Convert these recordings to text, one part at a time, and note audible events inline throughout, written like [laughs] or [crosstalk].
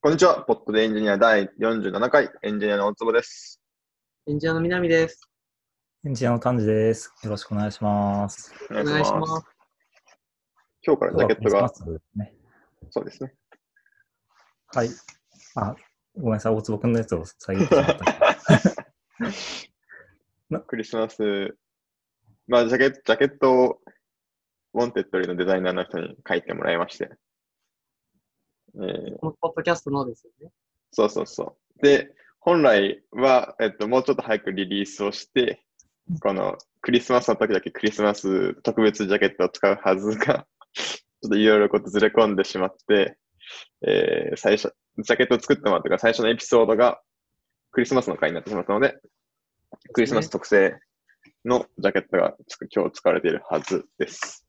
こんにちは。ポッドでエンジニア第47回エンジニアの大坪です。エンジニアの南です。エンジニアの丹治です。よろしくお願いします。お願いしお願いしま。ますす。今日からジャケットが、そうですね。そうですね。はい。あ、ごめんなさい。大坪君のやつを遮ってしまった。クリスマス、まあ、ジャケット、ジャケットを、 Wantedly のデザイナーの人に書いてもらいまして。えーこのポッドキャストのですよね。そうそうそう。で、本来は、えっと、もうちょっと早くリリースをして、このクリスマスの時だけクリスマス特別ジャケットを使うはずが、[laughs] ちょっといろいろことずれ込んでしまって、えー最初、ジャケットを作ってもらったから最初のエピソードがクリスマスの回になってしまったので、クリスマス特製のジャケットがつく今日使われているはずです。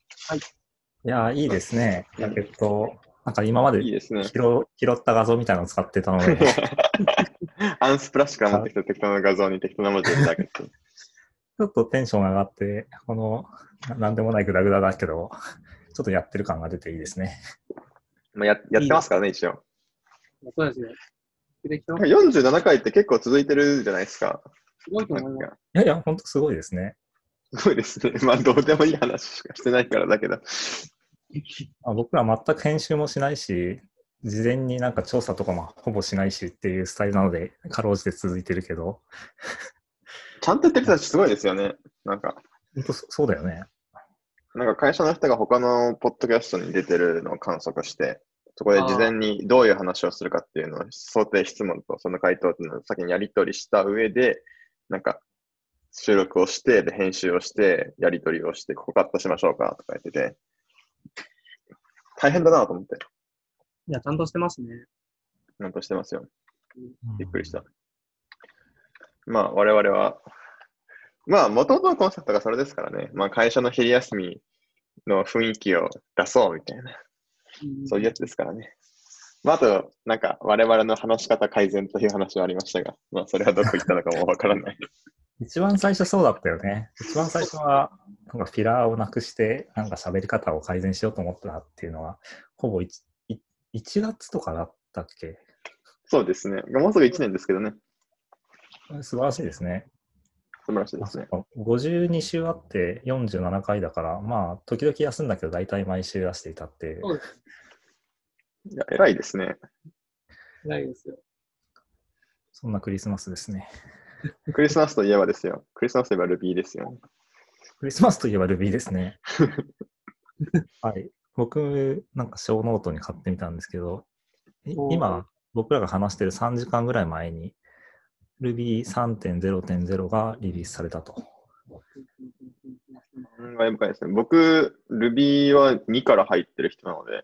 いやー、いいですね。ジャケット。なんか今までいいですね。拾拾った画像みたいなのを使ってたので、ち [laughs] アンスプラッシュから持ってきた適当な画像に適当な文字でジャケット。[laughs] ょっとテンションが上がって、この、ななんでもないグダグダだけど、ちょっとやってる感が出ていいですね。まあ、ややってますからね、一応。そうですね。できてます47回って結構続いてるじゃないですか。すごいと思います。かいやいや、ほんとすごいですね。すごいですね。まあ、どうでもいい話しかしてないからだけど。あ僕ら全く編集もしないし、事前になんか調査とかもほぼしないしっていうスタイルなので、かろうじて続いてるけど、ちゃんとやってる人たちすごいですよね。なんか、本当そそうだよね。なんか会社の人が他のポッドキャストに出てるのを観測して、そこで事前にどういう話をするかっていうのを想定質問とその回答っていうのを先にやり取りした上で、なんか収録をして、で編集をして、やり取りをして、ここカットしましょうかとか言ってて、大変だなと思って、いや、ちゃんとしてますね。なんとしてますよ。うんびっくりした。まあ、我々は、まあ、元々のコンセプトがそれですからね。まあ、会社の昼休みの雰囲気を出そうみたいな、うんそういうやつですからね。まあ、あと、なんか、我々の話し方改善という話はありましたが、まあ、それはどこ行ったのかもわからない。一番最初そうだったよね。一番最初は、なんかフィラーをなくして、なんか喋り方を改善しようと思ったっていうのは、ほぼ 1, 1月とかだったっけ？そうですね。もうすぐ1年ですけどね。素晴らしいですね。素晴らしいですね。52週あって47回だから、まあ、時々休んだけど、大体毎週出していたっていや、偉いですね。ないですよ。そんなクリスマスですね。[laughs] クリスマスといえばですよ。クリスマスといえば Ruby ですよ。クリスマスといえば Ruby ですね。[laughs] はい。僕、なんかショーノートに書いてみたんですけど、今、僕らが話してる3時間ぐらい前に、Ruby3.0.0 がリリースされたと。感慨深いですね。僕、Ruby は2から入ってる人なので、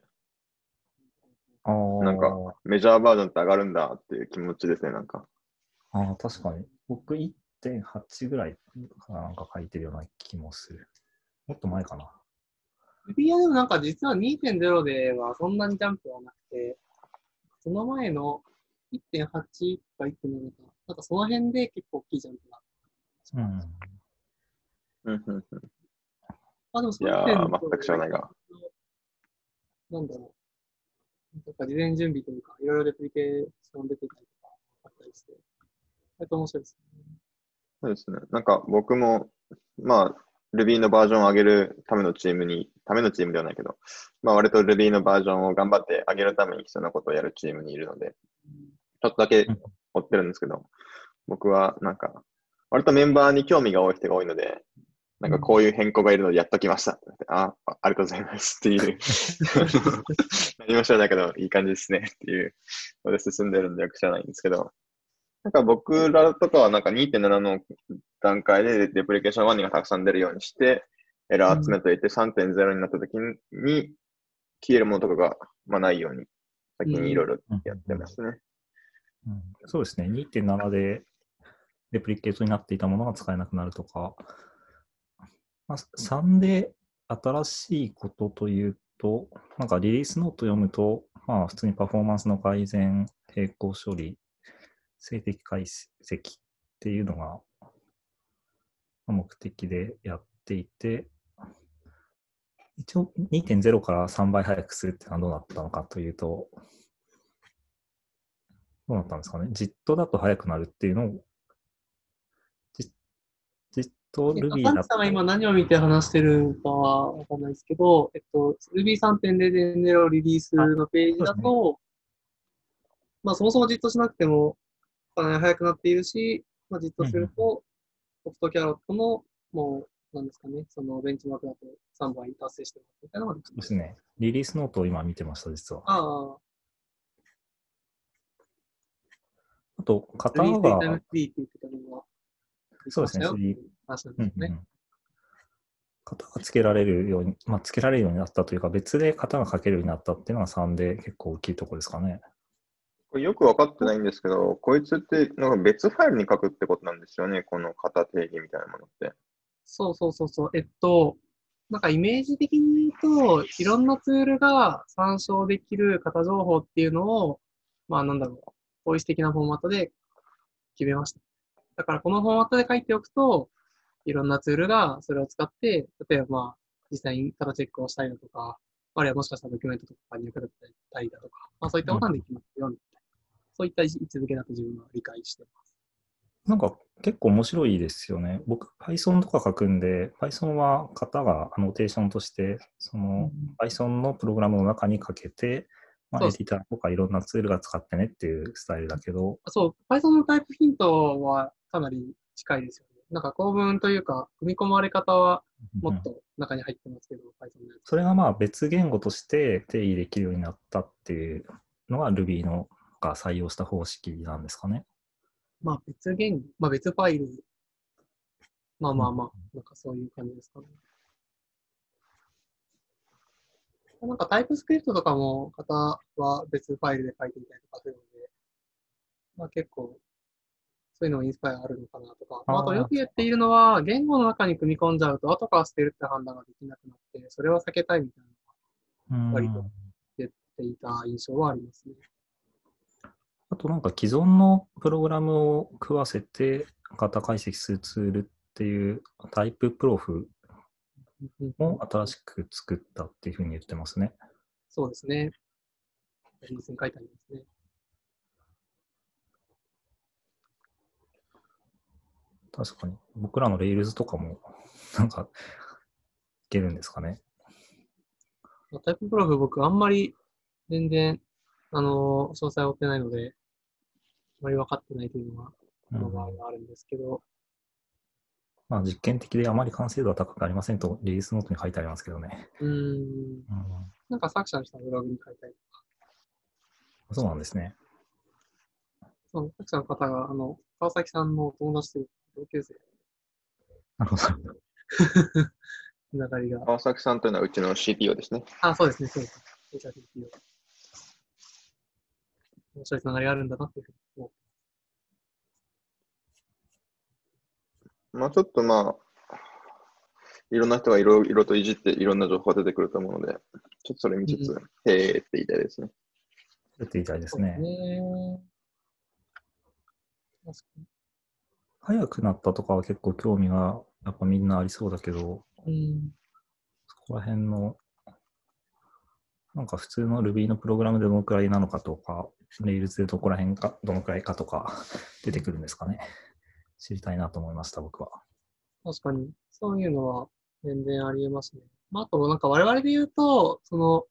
なんかメジャーバージョンって上がるんだっていう気持ちですね、なんか。あー確かに。僕1.8ぐらいかなんか書いてるような気もする。もっと前かな。Ruby はでもなんか実は2.0ではそんなにジャンプはなくて、その前の1.8か1.7か、なんかその辺で結構大きいジャンプが。うん。うんうんうんあ、でもそいやー1.0全く知らないが。なんだろう。なんか事前準備というか、いろいろレプリケーション出てたりとかあったりして、割と面白いですね。そうですね。なんか僕も、まあ、Ruby のバージョンを上げるためのチームに、ためのチームではないけど、まあ割と Ruby のバージョンを頑張って上げるために必要なことをやるチームにいるので、ちょっとだけ追ってるんですけど、僕はなんか、割とメンバーに興味が多い人が多いので、なんかこういう変更がいるのでやっときましたって言って。ああ、ありがとうございますっていう。[laughs] 何も知らないけど、いい感じですねっていうので進んでるんでよく知らないんですけど、なんか僕らとかはなんか2.7の段階でレプリケーション1がたくさん出るようにして、エラー集めといて3.0になった時に消えるものとかが、まあ、ないように先にいろいろやってますね。そうですね。2.7でレプリケートになっていたものが使えなくなるとか、まあ、3で新しいことというと、なんかリリースノート読むと、まあ普通にパフォーマンスの改善、並行処理、静的解析っていうのが目的でやっていて、一応2.0から3倍速くするってのはどうなったのかというと、どうなったんですかね。JIT だと速くなるっていうのを、JIT、Ruby だとさんは今何を見て話してるかはわかんないですけど、えっと、Ruby3.0.0 リリースのページだと、まあそもそもじっとしなくてもかなり速くなっているし、まあじっとすると、ソフトキャロットのもう、なんですかね、そのベンチマークだと3倍達成してますみたいなのができます。そうですね。リリースノートを今見てました、実は。ああ、あと、型がム、フリーって言ってたのは、そうですねできましたよっていう話なんうんですね。うん型がつけられるように、まあ、つけられるようになったというか、別で型が書けるようになったっていうのが3で結構大きいところですかね。これよく分かってないんですけど、こいつってなんか別ファイルに書くってことなんですよね、この型定義みたいなものって。そうそうそうそう。えっと、なんかイメージ的に言うと、いろんなツールが参照できる型情報っていうのを、まあなんだろう、統一的なフォーマットで決めました。だからこのフォーマットで書いておくと、いろんなツールがそれを使って、例えばまあ、実際に型チェックをしたりだとか、あるいはもしかしたらドキュメントとかに役立ったりだとか、まあそういったことができますよ、みたい。そういった位置づけだと自分は理解してます。なんか結構面白いですよね。僕、Python とか書くんで、Python は型がアノテーションとして、その Python のプログラムの中にかけて、まあ、エディターとかいろんなツールが使ってねっていうスタイルだけど、そう、Python のタイプヒントはかなり近いですよね。なんか構文というか、組み込まれ方はもっと中に入ってますけど、Python のやつ。それがまあ別言語として定義できるようになったっていうのが Ruby のが採用した方式なんですかね？まあ別言語、まあ別ファイル。まあまあまあ、なんかそういう感じですかね。なんかタイプスクリプトとかも型は別ファイルで書いていたりとかするので、まあ結構、そういうのもインスパイアあるのかなとか。まあ、あとよく言っているのは、言語の中に組み込んじゃうと、後から捨てるって判断ができなくなって、それは避けたいみたいなうん割と言っていた印象はありますね。あとなんか既存のプログラムを食わせて型解析するツールっていうタイププロフも新しく作ったっていうふうに言ってますね。そうですね。リースに書いてありますね。確かに。僕らの Rails とかもなんかいけるんですかね。まあタイププロフ僕あんまり全然、あのー詳細を追ってないので、あまり分かってないというのが、この場合はあるんですけど、まあ実験的であまり完成度は高くありませんと Rails ノートに書いてありますけどね。うーん、うんなんか作者の人のブログに書いたりとか、そうなんですね。その作者の方が、あの、川崎さんの友達というか同級生、なるほど。[laughs] つながりが。川崎さんというのはうちの CTO ですね。あ、そうですね、そうです。を。面白いつながりがあるんだなっていうふうに思ってまあちょっとまあ、いろんな人がいろいろといじっていろんな情報が出てくると思うので、ちょっとそれ見つつ、うへーって言いたいですね。やってみたいですね早くなったとかは結構興味がやっぱみんなありそうだけど、うん。そこら辺の、なんか普通の Ruby のプログラムでどのくらいなのかとか、Rails でどこら辺か、どのくらいかとか [laughs] 出てくるんですかね。知りたいなと思いました、僕は。確かに、そういうのは全然ありえますね。まあ、あと、なんか我々で言うと、その、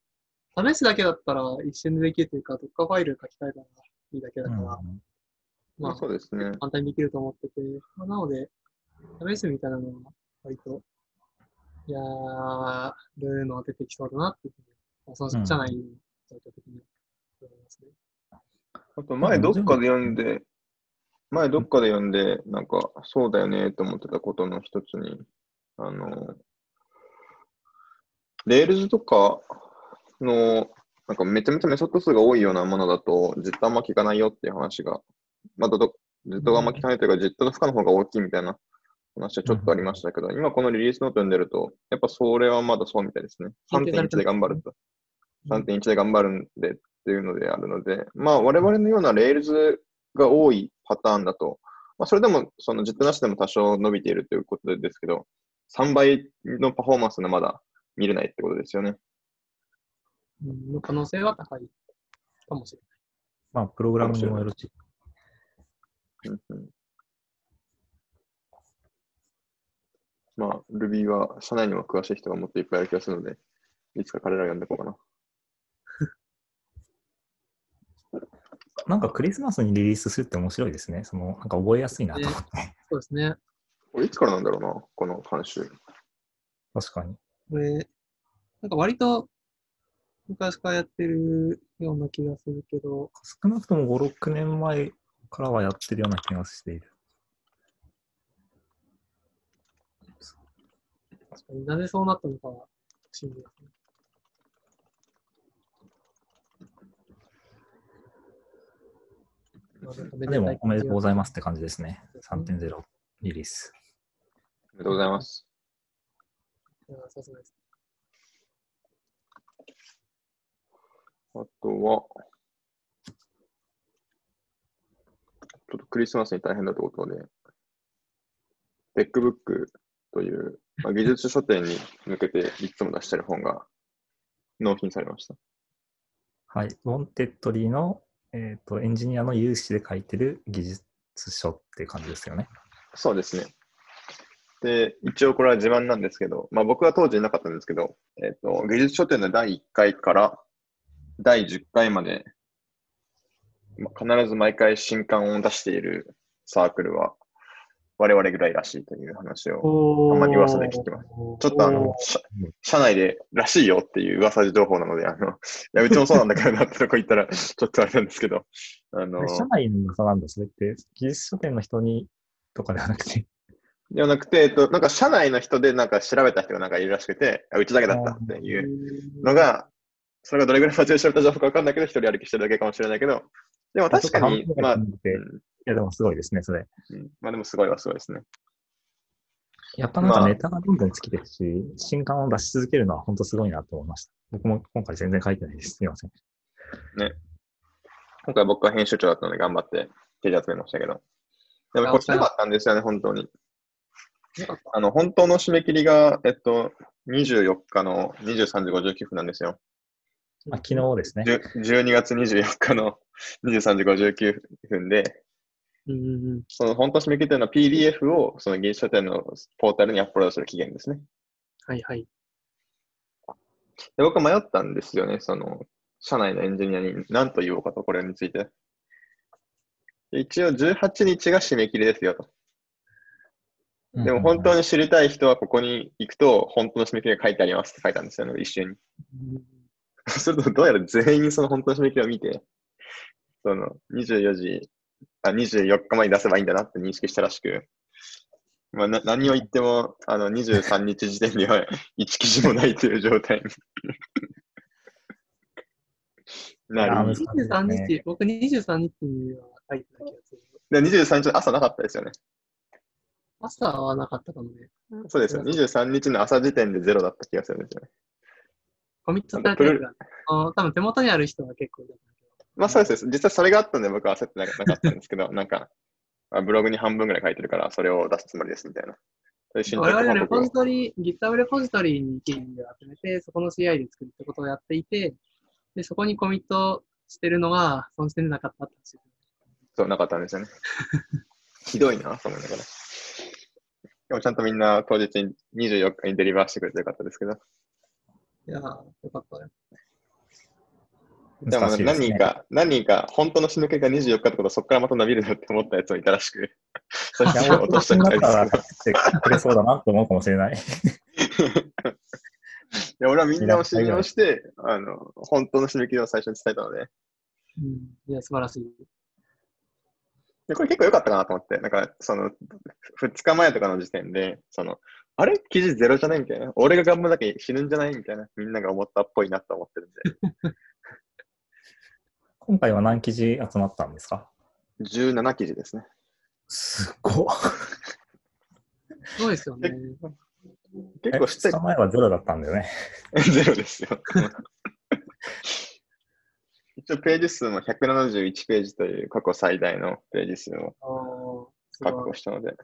試すだけだったら一瞬でできるというか、どっかファイル書き換えたらいいだけだから、うんままあ、あそうですね。簡単にできると思ってて、まあ、なので、試すみたいなのは割と、いやー、るのは出てきそうだなっていうふうに、まあその社内の状況的に思いますね。あと前どっかで読んで、前どっかで読んで、なんかそうだよねと思ってたことの一つに、あの、 Rails とかの、なんかめちゃめちゃメソッド数が多いようなものだと、 JIT とあんま効かないよっていう話が、またど、実とがあんま聞かないというか、実との負荷の方が大きいみたいな話はちょっとありましたけど、今このリリースノート読んでると、やっぱそれはまだそうみたいですね。3.1で頑張ると。3.1で頑張るんでっていうのであるので、まあ我々のような Rails が多いパターンだと、まあそれでもその実なしでも多少伸びているということですけど、3倍のパフォーマンスがまだ見れないってことですよね。うん、の可能性は高いかもしれまあ、プログラムにもよるし、うんうんまあ、Ruby は社内にも詳しい人がもっといっぱいいる気がするので、いつか彼らを呼んでいこうかな。なんかクリスマスにリリースするって面白いですね。その、なんか覚えやすいなと思って。そうですね。これいつからなんだろうな、この慣習。確かに。これ、なんか割と昔からやってるような気がするけど、少なくとも5、6年前からはやってるような気がしている。確かになぜそうなったのかは不思議ですね。でも、おめでとうございまますって感じですね。3.0リリース。おめでとうございます。あとは、ちょっとクリスマスに大変だということで、 Tech Book という、まあ、技術書典に向けていつも出してる本が納品されました。はい。 Wantedly の、えー、とエンジニアの有志で書いてる技術書っていう感じですよね。そうですね。で、一応これは自慢なんですけど、まあ僕は当時なかったんですけど、えっ、と、技術書店の第1回から第10回まで、まあ、必ず毎回新刊を出しているサークルは我々ぐらいらしいという話を、おたまに噂で聞きます。ちょっとあの、社社内でらしいよっていう噂情報なので、あの、いや、うちもそうなんだけどなってとこ言ったら、[laughs] ちょっとあれなんですけど、あの、社内の噂なんだ、それって、技術書店の人にとかではなくて、ではなくて、えっと、なんか社内の人でなんか調べた人がなんかいるらしくて、あうちだけだったっていうのが、それがどれぐらい間違え調べた情報かわかんないけど、一人歩きしてるだけかもしれないけど、でも確かにまあ、や、でもすごいですね、それ。うんまあでもすごいはすごいですね。やっぱなんまあかネタがどんどん尽きてるし、新刊を出し続けるのは本当すごいなと思いました。僕も今回全然書いてないです。すみません。今回僕は編集長だったので頑張って手で集めましたけど。でもこっちなかったんですよね、本当に。あの、本当の締め切りが、えっと、24日の23時59分なんですよ。まあ、昨日ですね。10 12月24日の23時59分で。その本当締め切りというのは PDF をその技術書店のポータルにアップロードする期限ですね。はいはい。で僕は迷ったんですよね、その、社内のエンジニアに何と言おうかと、これについて。で一応18日が締め切りですよと。でも本当に知りたい人はここに行くと、本当の締め切りが書いてありますって書いたんですよね、一緒に。うん [laughs] すると、どうやら全員その本当の締め切りを見て、その24時、あ、24日まで出せばいいんだなって認識したらしく、まあ、な何を言っても、あの、23日時点では1記事もないという状態になあり、23日、僕23日には書いてた気がする。で23日の朝なかったですよね。朝はなかったかもね。そうですよ。23日の朝時点でゼロだった気がするんですよね。コミットされたやつが、あの多分手元にある人は結構だけど。まあそうです。実際それがあったんで僕は焦ってなかったんですけど、[laughs] なんか、あブログに半分ぐらい書いてるから、それを出すつもりですみたいな。我々のレポジトリ、GitHub レポジトリに記事を集めて、そこの CI で作るってことをやっていて、で、そこにコミットしてるのが、その時点でなかったって話そう、なかったんですよね。[laughs] ひどいな、そのだから。でもちゃんとみんな当日に24日にデリバーしてくれてよかったですけど。いやー、よかったね。でも何人か、何人か、本当の死ぬ気が24日ってことはそこからまた伸びるなって思ったやつもいたらしく、そしいや、て落としたくないだったらですけど。書いてくれそうだなと思うかもしれない。[laughs] いや俺はみんなを信用して、あの、本当の締め切りを最初に伝えたので、うん。いや、素晴らしい。でこれ結構良かったかなと思って、なんか、その、2日前とかの時点で、その、あれ？記事ゼロじゃないみたいな。俺が頑張らなきゃ死ぬんじゃないみたいな。みんなが思ったっぽいなと思ってるんで。今回は何記事集まったんですか？17記事ですね。すごっ。すごいですよね。え結構して2日前はゼロだったんだよね。[laughs] ゼロですよ。一応ページ数も171ページという過去最大のページ数を確保したので。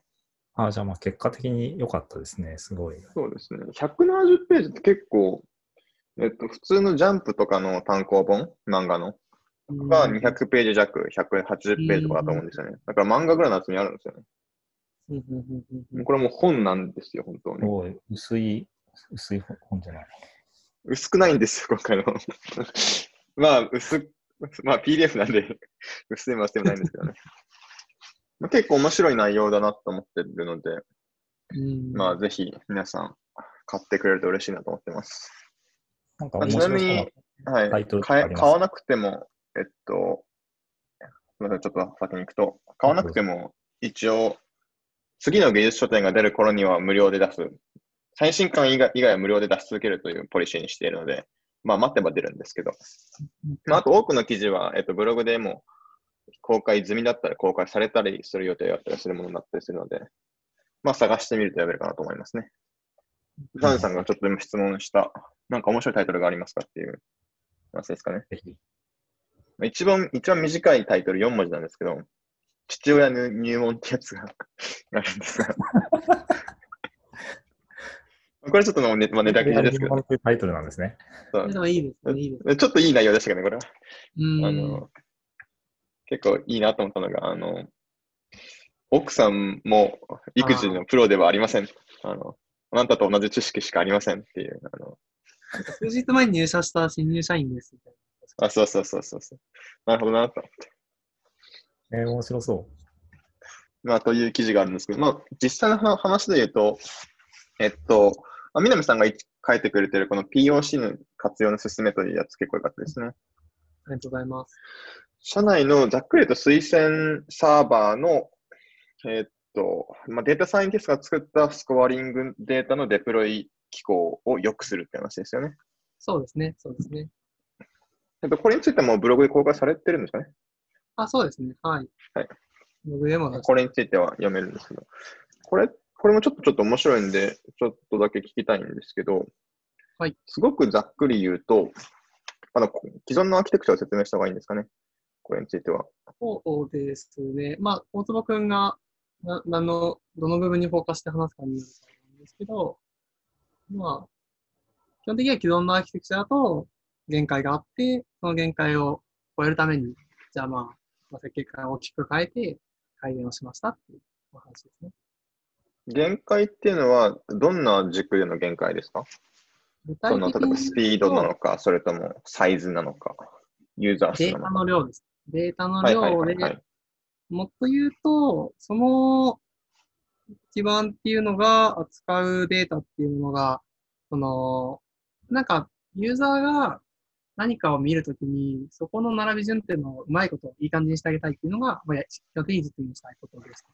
ああ、じゃあまあ結果的に良かったですね。すごい。そうですね。170ページって結構、えっと、普通のジャンプとかの単行本、漫画の、が200ページ弱、180ページとかだと思うんですよね。だから漫画ぐらいの厚みあるんですよね。うんうんうんうんうんこれもう本なんですよ、本当に。おい、薄い、薄い本じゃない。薄くないんですよ、今回の本。[laughs] まあ、薄、まあ PDF なんで薄いも厚いもないんですけどね。[laughs] まあ結構面白い内容だなと思ってるので、うんまあぜひ皆さん買ってくれると嬉しいなと思ってます。なんかまあ面白そうなちなみにはい。買わなくても、えっと、ません、ちょっと先に行くと、買わなくても、一応、次の技術書店が出る頃には無料で出す。最新刊以外以外は無料で出し続けるというポリシーにしているので、まあ待てば出るんですけど、まあ、あと多くの記事は、えっと、ブログでも公開済みだったり公開されたりする予定だったりするものだったりするので、まあ探してみると読めるかなと思いますね。ザンさんがちょっと今質問した、なんか面白いタイトルがありますかっていう話ですかね。ぜひ。一番、一番短いタイトル4文字なんですけど、父親の入門ってやつが [laughs] あるんですが。[laughs] これちょっとのネ,、まあ、ネタ記事ですけど、タイトルなんですね。いいですね、いいですね。ちょっといい内容でしたけどね、これは。うん。あの、結構いいなと思ったのが、あの、奥さんも育児のプロではありません。あの、あなたと同じ知識しかありませんっていう、あの、数日前に入社した新入社員ですみたいあ、そうそうそうそうそう。なるほどなと。えー、面白そまあ、という記事があるんですけど、まあ、実際の話話で言うと、えっと、まあ、南さんがい書いてくれてるこの POC の活用の勧めというやつ結構良かったですね。な。ありがとうございます。社内のざっくりと推薦サーバーの、えっと、まあ、データサイエンティストが作ったスコアリングデータのデプロイ機構を良くするって話ですよね。そうですね、そうですね。えっと、これについてもブログで公開されてるんですかね？あ、そうですね、はい。はい。ブログでもこれについては読めるんですけど、これ、これもちょっとちょっと面白いんで、ちょっとだけ聞きたいんですけど、はい。すごくざっくり言うと、あの、既存のアーキテクチャを説明した方がいいんですかね？これについては。そうですね。まあ、大坪くんが、な、なの、どの部分にフォーカスして話すかによるんですけど、まあ、基本的には既存のアーキテクチャだと限界があって、その限界を超えるために、じゃあまあ、まあ、設計から大きく変えて改善をしましたっていうお話ですね。限界っていうのは、どんな軸での限界ですか？具その、例えばスピードなのか、それともサイズなのか、ユーザー数データなの量です。データのはいはい量はいはいで、もっと言うと、その基盤っていうのが扱うデータっていうものが、その、なんか、ユーザーが何かを見るときに、そこの並び順っていうのをうまいこと、いい感じにしてあげたいっていうのが、まあ、基本的に実現したいことです。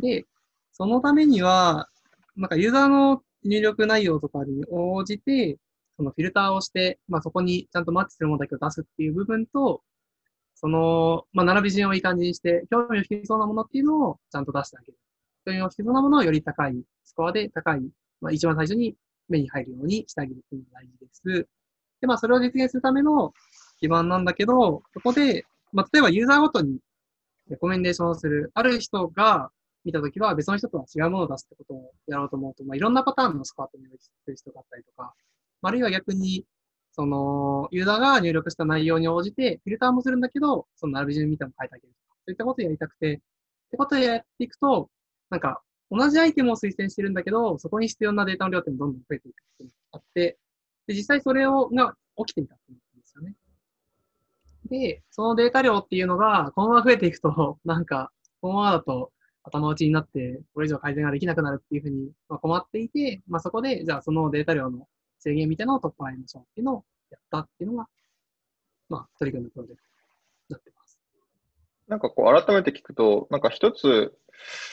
で、そのためには、なんかユーザーの入力内容とかに応じて、そのフィルターをして、まあそこにちゃんとマッチするものだけを出すっていう部分と、その、まあ並び順をいい感じにして、興味を引きそうなものっていうのをちゃんと出してあげる。興味を引きそうなものをより高いスコアで高い、まあ一番最初に目に入るようにしてあげるっていうのが大事です。で、まあそれを実現するための基盤なんだけど、そこで、まあ例えばユーザーごとにレコメンデーションをする。ある人が見たときは別の人とは違うものを出すってことをやろうと思うと、まあ、いろんなパターンのスコアって入力する人があったりとか、あるいは逆に、その、ユーザーが入力した内容に応じて、フィルターもするんだけど、その並び順みたいなのを変えてあげるとか、そういったことをやりたくて、ってことをやっていくと、なんか、同じアイテムを推薦してるんだけど、そこに必要なデータの量ってどんどん増えていくっていうのがあって、で、実際それを、が起きていたってことですよね。で、そのデータ量っていうのが、このまま増えていくと、[laughs] なんか、このままだと頭打ちになって、これ以上改善ができなくなるっていうふうに、まあ、困っていて、まあ、そこで、じゃあそのデータ量の制限みたいなのを取っ払いましょうっていうのをやったっていうのが、まあ、取り組んだプロジェクト。なんかこう、改めて聞くと、なんか一つ、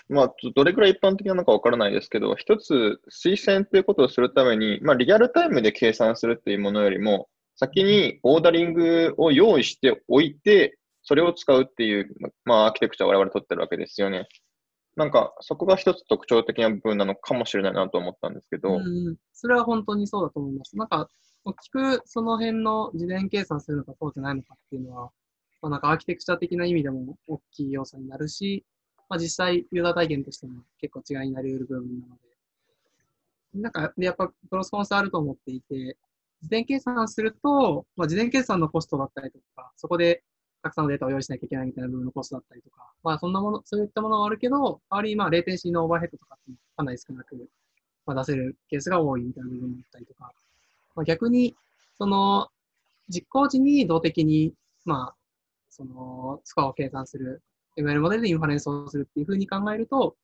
まあ、どれくらい一般的なのかわからないですけど、一つ推薦ということをするために、まあ、リアルタイムで計算するっていうものよりも、先にオーダリングを用意しておいて、それを使うっていう、まあ、アーキテクチャを我々取ってるわけですよね。なんか、そこが一つ特徴的な部分なのかもしれないなと思ったんですけど、うん、それは本当にそうだと思います。なんか、大きくその辺の事前計算するのかそうじゃないのかっていうのは、まあ、なんかアーキテクチャ的な意味でも大きい要素になるし、まあ、実際ユーザー体験としても結構違いになり得る部分なので、なんか、やっぱプロスポンスあると思っていて、事前計算すると、まあ、事前計算のコストだったりとか、そこでたくさんのデータを用意しなきゃいけないみたいな部分のコストだったりとか、まあそんなもの、そういったものはあるけど、代わりにまあレーテンシーのオーバーヘッドとかってかなり少なく、まあ、出せるケースが多いみたいな部分だったりとか、まあ、逆に、その、実行時に動的に、まあ、その、スコアを計算する、ML モデルでインファレンスをするっていうふうに考えると、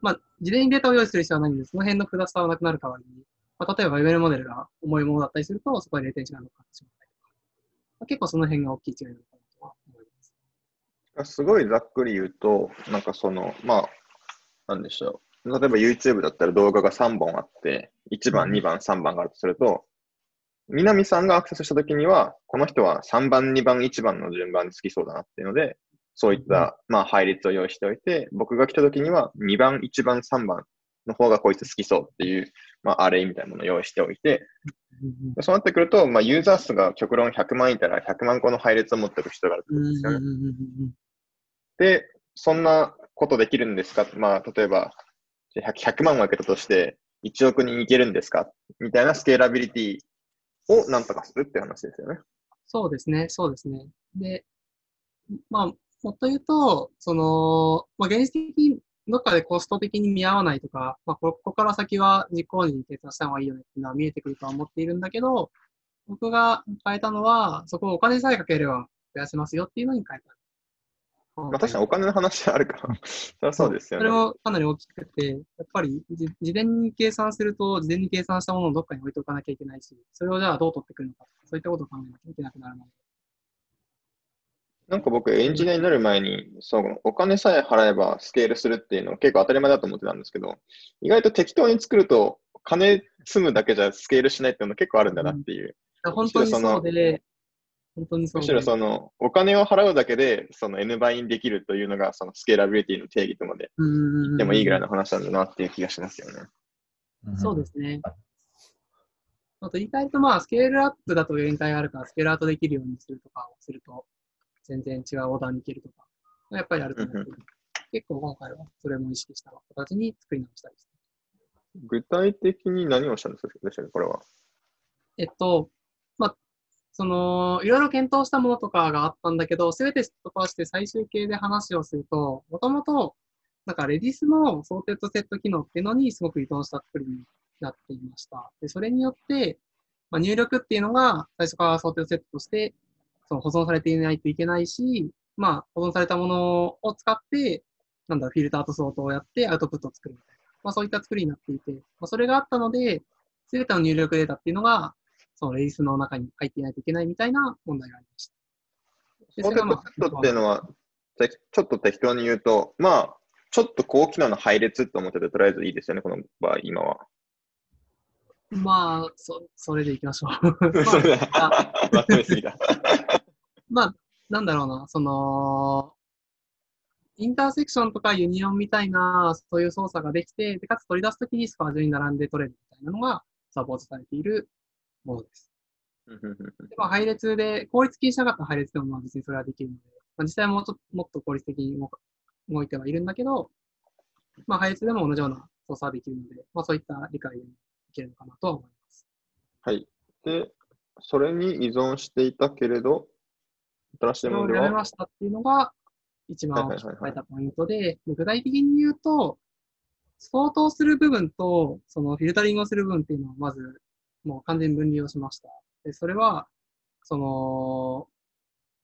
まあ、事前にデータを用意する必要はないんです。その辺の複雑さはなくなる代わりに、まあ、例えば ML モデルが重いものだったりすると、そこでレーテンシーが乗っかってしまったりとか、まあ、結構その辺が大きい違いなのかなとは思います。すごいざっくり言うと、なんかその、まあ、なんでしょう。例えば YouTube だったら動画が3本あって、1番、2番、3番があるとすると、南さんがアクセスしたときには、この人は3番、2番、1番の順番で好きそうだなっていうので、そういった、まあ、配列を用意しておいて、僕が来たときには2番、1番、3番の方がこいつ好きそうっていう、まあ、アレイみたいなものを用意しておいて、そうなってくると、まあ、ユーザー数が極論100万いたら100万個の配列を持っておく人があるってことですよね。で、そんなことできるんですか？まあ、例えば、100, 100万を開けたとして、1億人いけるんですか？みたいなスケーラビリティをなんとかするって話ですよね。そうですね、そうですね。で、まあ、もっと言うと、その、まあ、現実的にどっかでコスト的に見合わないとか、まあ、ここから先は実行時に計算した方がいいよねっていうのは見えてくるとは思っているんだけど、僕が変えたのは、そこをお金さえかければ増やせますよっていうのに変えた。まあ、確かにお金の話あるから、[laughs] そりゃそうですよね。それもかなり大きくて、やっぱりじ事前に計算すると、事前に計算したものをどっかに置いておかなきゃいけないし、それをじゃあどう取ってくるのか、そういったことを考えなきゃいけなくなるので。なんか僕、エンジニアになる前に、そう、お金さえ払えばスケールするっていうのは結構当たり前だと思ってたんですけど、意外と適当に作ると、金積むだけじゃスケールしないっていうの結構あるんだなっていう。本当にそうで、本当にそうむしろその、お金を払うだけで、その N 倍にできるというのが、そのスケーラビリティの定義とまで、でもいいぐらいの話なんだなっていう気がしますよね。そうですね。あと言い換えると、まあ、スケールアップだと限界があるから、スケールアウトできるようにするとかをすると、全然違うオーダーに行けるとか、やっぱりあると思うけど、結構今回はそれも意識した形に作り直したりして。具体的に何をしたんですかこれは。えっと、まあ、その、いろいろ検討したものとかがあったんだけど、すべて飛ばして最終形で話をすると、もともと、なんかレディスのソーテッドセット機能っていうのにすごく依存した作りになっていました。で、それによって、まあ、入力っていうのが最初から sorted set としてその保存されていないといけないし、まあ、保存されたものを使って、なんだ、フィルターとソートをやってアウトプットを作るみたいな。まあ、そういった作りになっていて、まあ、それがあったので、すべての入力データっていうのが、その Redis の中に入っていないといけないみたいな問題がありました。 sorted set っていうのは、ちょっと適当に言うと、まあ、ちょっと高機能の配列と思ってて、とりあえずいいですよね、この場合、今は。まあ、そ、それでいきましょう。[laughs] まそれだ。まとめすぎた。[laughs] まあ、なんだろうな、その、インターセクションとかユニオンみたいな、そういう操作ができて、でかつ取り出すときにスコア順に並んで取れるみたいなのがサポートされているものです。でまあ、配列で、効率気にしなかった配列でもまあ別にそれはできるので、まあ、実際もっともっと効率的に動いてはいるん。だけど、まあ、配列でも同じような操作はできるので、まあ、そういった理解でいけるのかなとは思います。はい。で、それに依存していたけれど、新しいものでは。やめましたっていうのが、一番大きく変えたポイントで、具体的に言うと、相当する部分と、そのフィルタリングをする部分っていうのをまず、もう完全分離をしました。で、それは、その、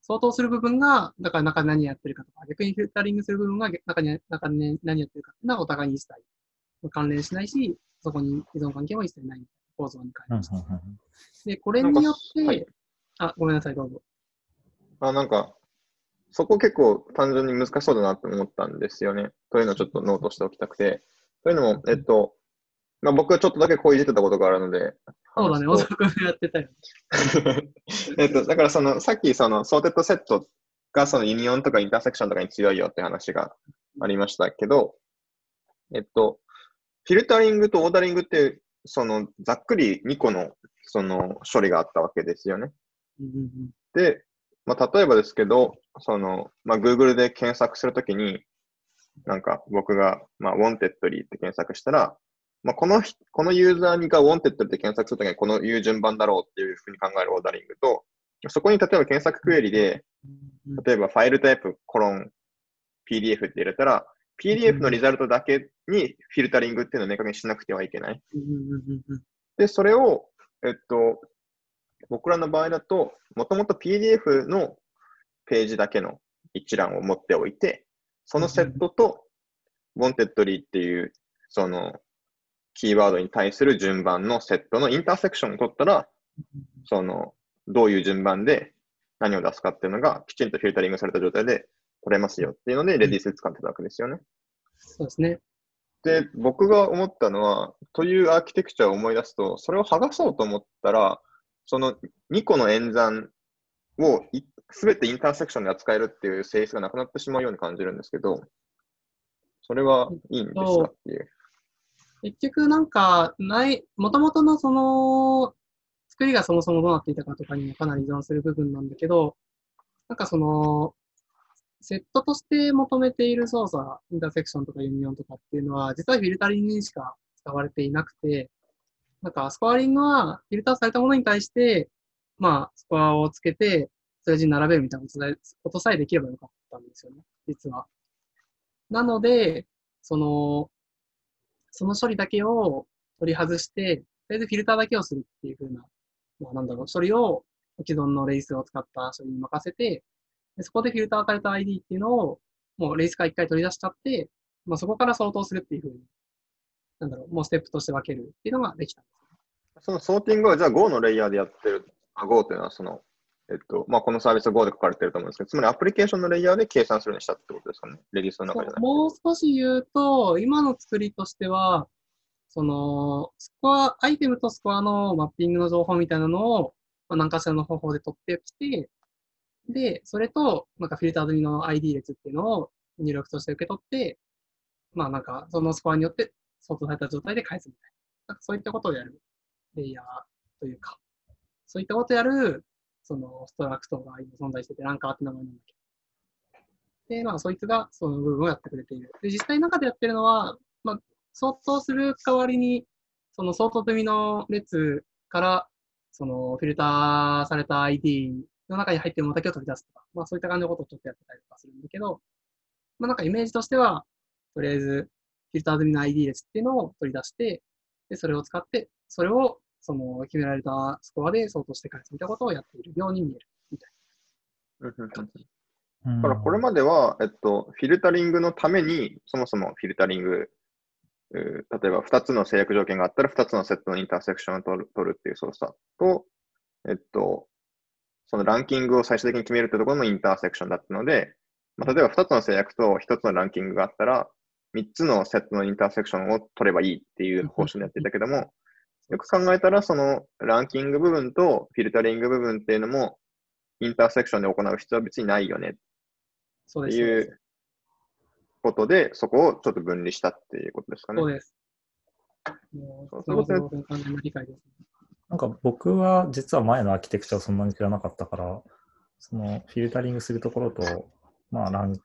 相当する部分が、だから中で何やってるかとか、逆にフィルタリングする部分が中に中に何やってるかっていうのはお互いに一切関連しないし、そこに依存関係も一切ない構造に変えました。で、これによって、はい、あ、ごめんなさい、どうぞ。あ、なんか、そこ結構単純に難しそうだなって思ったんですよね。というのをちょっとノートしておきたくて。というのも、えっと、まあ、僕はちょっとだけこういじってたことがあるので。そうだね、遅くやってたよ。[laughs] えっと、だからその、さっきその、 sorted set がその union とか intersection とかに強いよって話がありましたけど、えっと、フィルタリングとオーダリングって、その、ざっくり2個の、その、処理があったわけですよね。で、まあ、例えばですけど、その、まあ、Google で検索するときに、なんか僕が、まあ、wantedly って検索したら、まあ、この、このユーザーにが wanted って検索するときにこのいう順番だろうっていうふうに考えるオーダリングと、そこに例えば検索クエリで、うん。例えばファイルタイプコロン PDF って入れたら、PDF のリザルトだけにフィルタリングっていうのを明確にしなくてはいけない。で、それを、えっと、僕らの場合だと、もともと PDF のページだけの一覧を持っておいて、そのセットと Wantedly っていう、その、キーワードに対する順番のセットのインターセクションを取ったら、その、どういう順番で何を出すかっていうのがきちんとフィルタリングされた状態で取れますよっていうので、レディース使ってたわけですよね。そうですね。で、僕が思ったのは、というアーキテクチャを思い出すと、それを剥がそうと思ったら、その2個の演算をすべてインターセクションで扱えるっていう性質がなくなってしまうように感じるんですけど、それはいいんですかっていう。結局なんか、ない、もともとのその、作りがそもそもどうなっていたかとかにもかなり依存する部分なんだけど、なんかその、セットとして求めている操作、インターセクションとかユニオンとかっていうのは、実はフィルタリングにしか使われていなくて、なんかスコアリングはフィルターされたものに対して、まあ、スコアをつけて、数字に並べるみたいなことさえできればよかったんですよね、実は。なので、その、その処理だけを取り外して、とりあえずフィルターだけをするっていう風な、まあなんだろう、処理を既存のレイスを使った処理に任せて、でそこでフィルターされた ID っていうのを、もうレイスから一回取り出しちゃって、まあそこから相当するっていう風に、なんだろう、もうステップとして分けるっていうのができたんです。そのソーティングは、じゃあ Go のレイヤーでやってる。あ Go というのは、その、えっと、まあ、このサービスは Go で書かれてると思うんですけど、つまりアプリケーションのレイヤーで計算するようにしたってことですかね？レディスの中じゃなくて。もう少し言うと、今の作りとしては、その、スコア、アイテムとスコアのマッピングの情報みたいなのを、まあ、何かしらの方法で取ってきて、で、それと、なんかフィルター済みの ID 列っていうのを入力として受け取って、まあなんか、そのスコアによって相当された状態で返すみたいな。なんかそういったことをやるレイヤーというか、そういったことをやる、そのストラクトが今存在してて、ランカーって名前なんだけど。で、まあ、そいつがその部分をやってくれている。で、実際中でやってるのは、まあ、相当する代わりに、その相当済みの列から、そのフィルターされた ID の中に入ってるものだけを取り出すとか、まあそういった感じのことをちょっとやってたりとかするんだけど、まあなんかイメージとしては、とりあえずフィルター済みの ID 列っていうのを取り出して、で、それを使って、それをその決められたスコアで相当して返すみたいなことをやっているように見えるみたいうんうんうんな感じ。うんだからこれまでは、えっと、フィルタリングのために、そもそもフィルタリング、例えば2つの制約条件があったら2つのセットのインターセクションを取る取るっていう操作と、えっと、そのランキングを最終的に決めるってところのインターセクションだったので、まあ、例えば2つの制約と1つのランキングがあったら、3つのセットのインターセクションを取ればいいっていう方針でやっていたけども、よく考えたら、そのランキング部分とフィルタリング部分っていうのも、インターセクションで行う必要は別にないよねってそうです。いうことで、そこをちょっと分離したっていうことですかね。そうです。もう、そうな理解です、ね。なんか僕は実は前のアーキテクチャをそんなに知らなかったから、そのフィルタリングするところと、まあラン、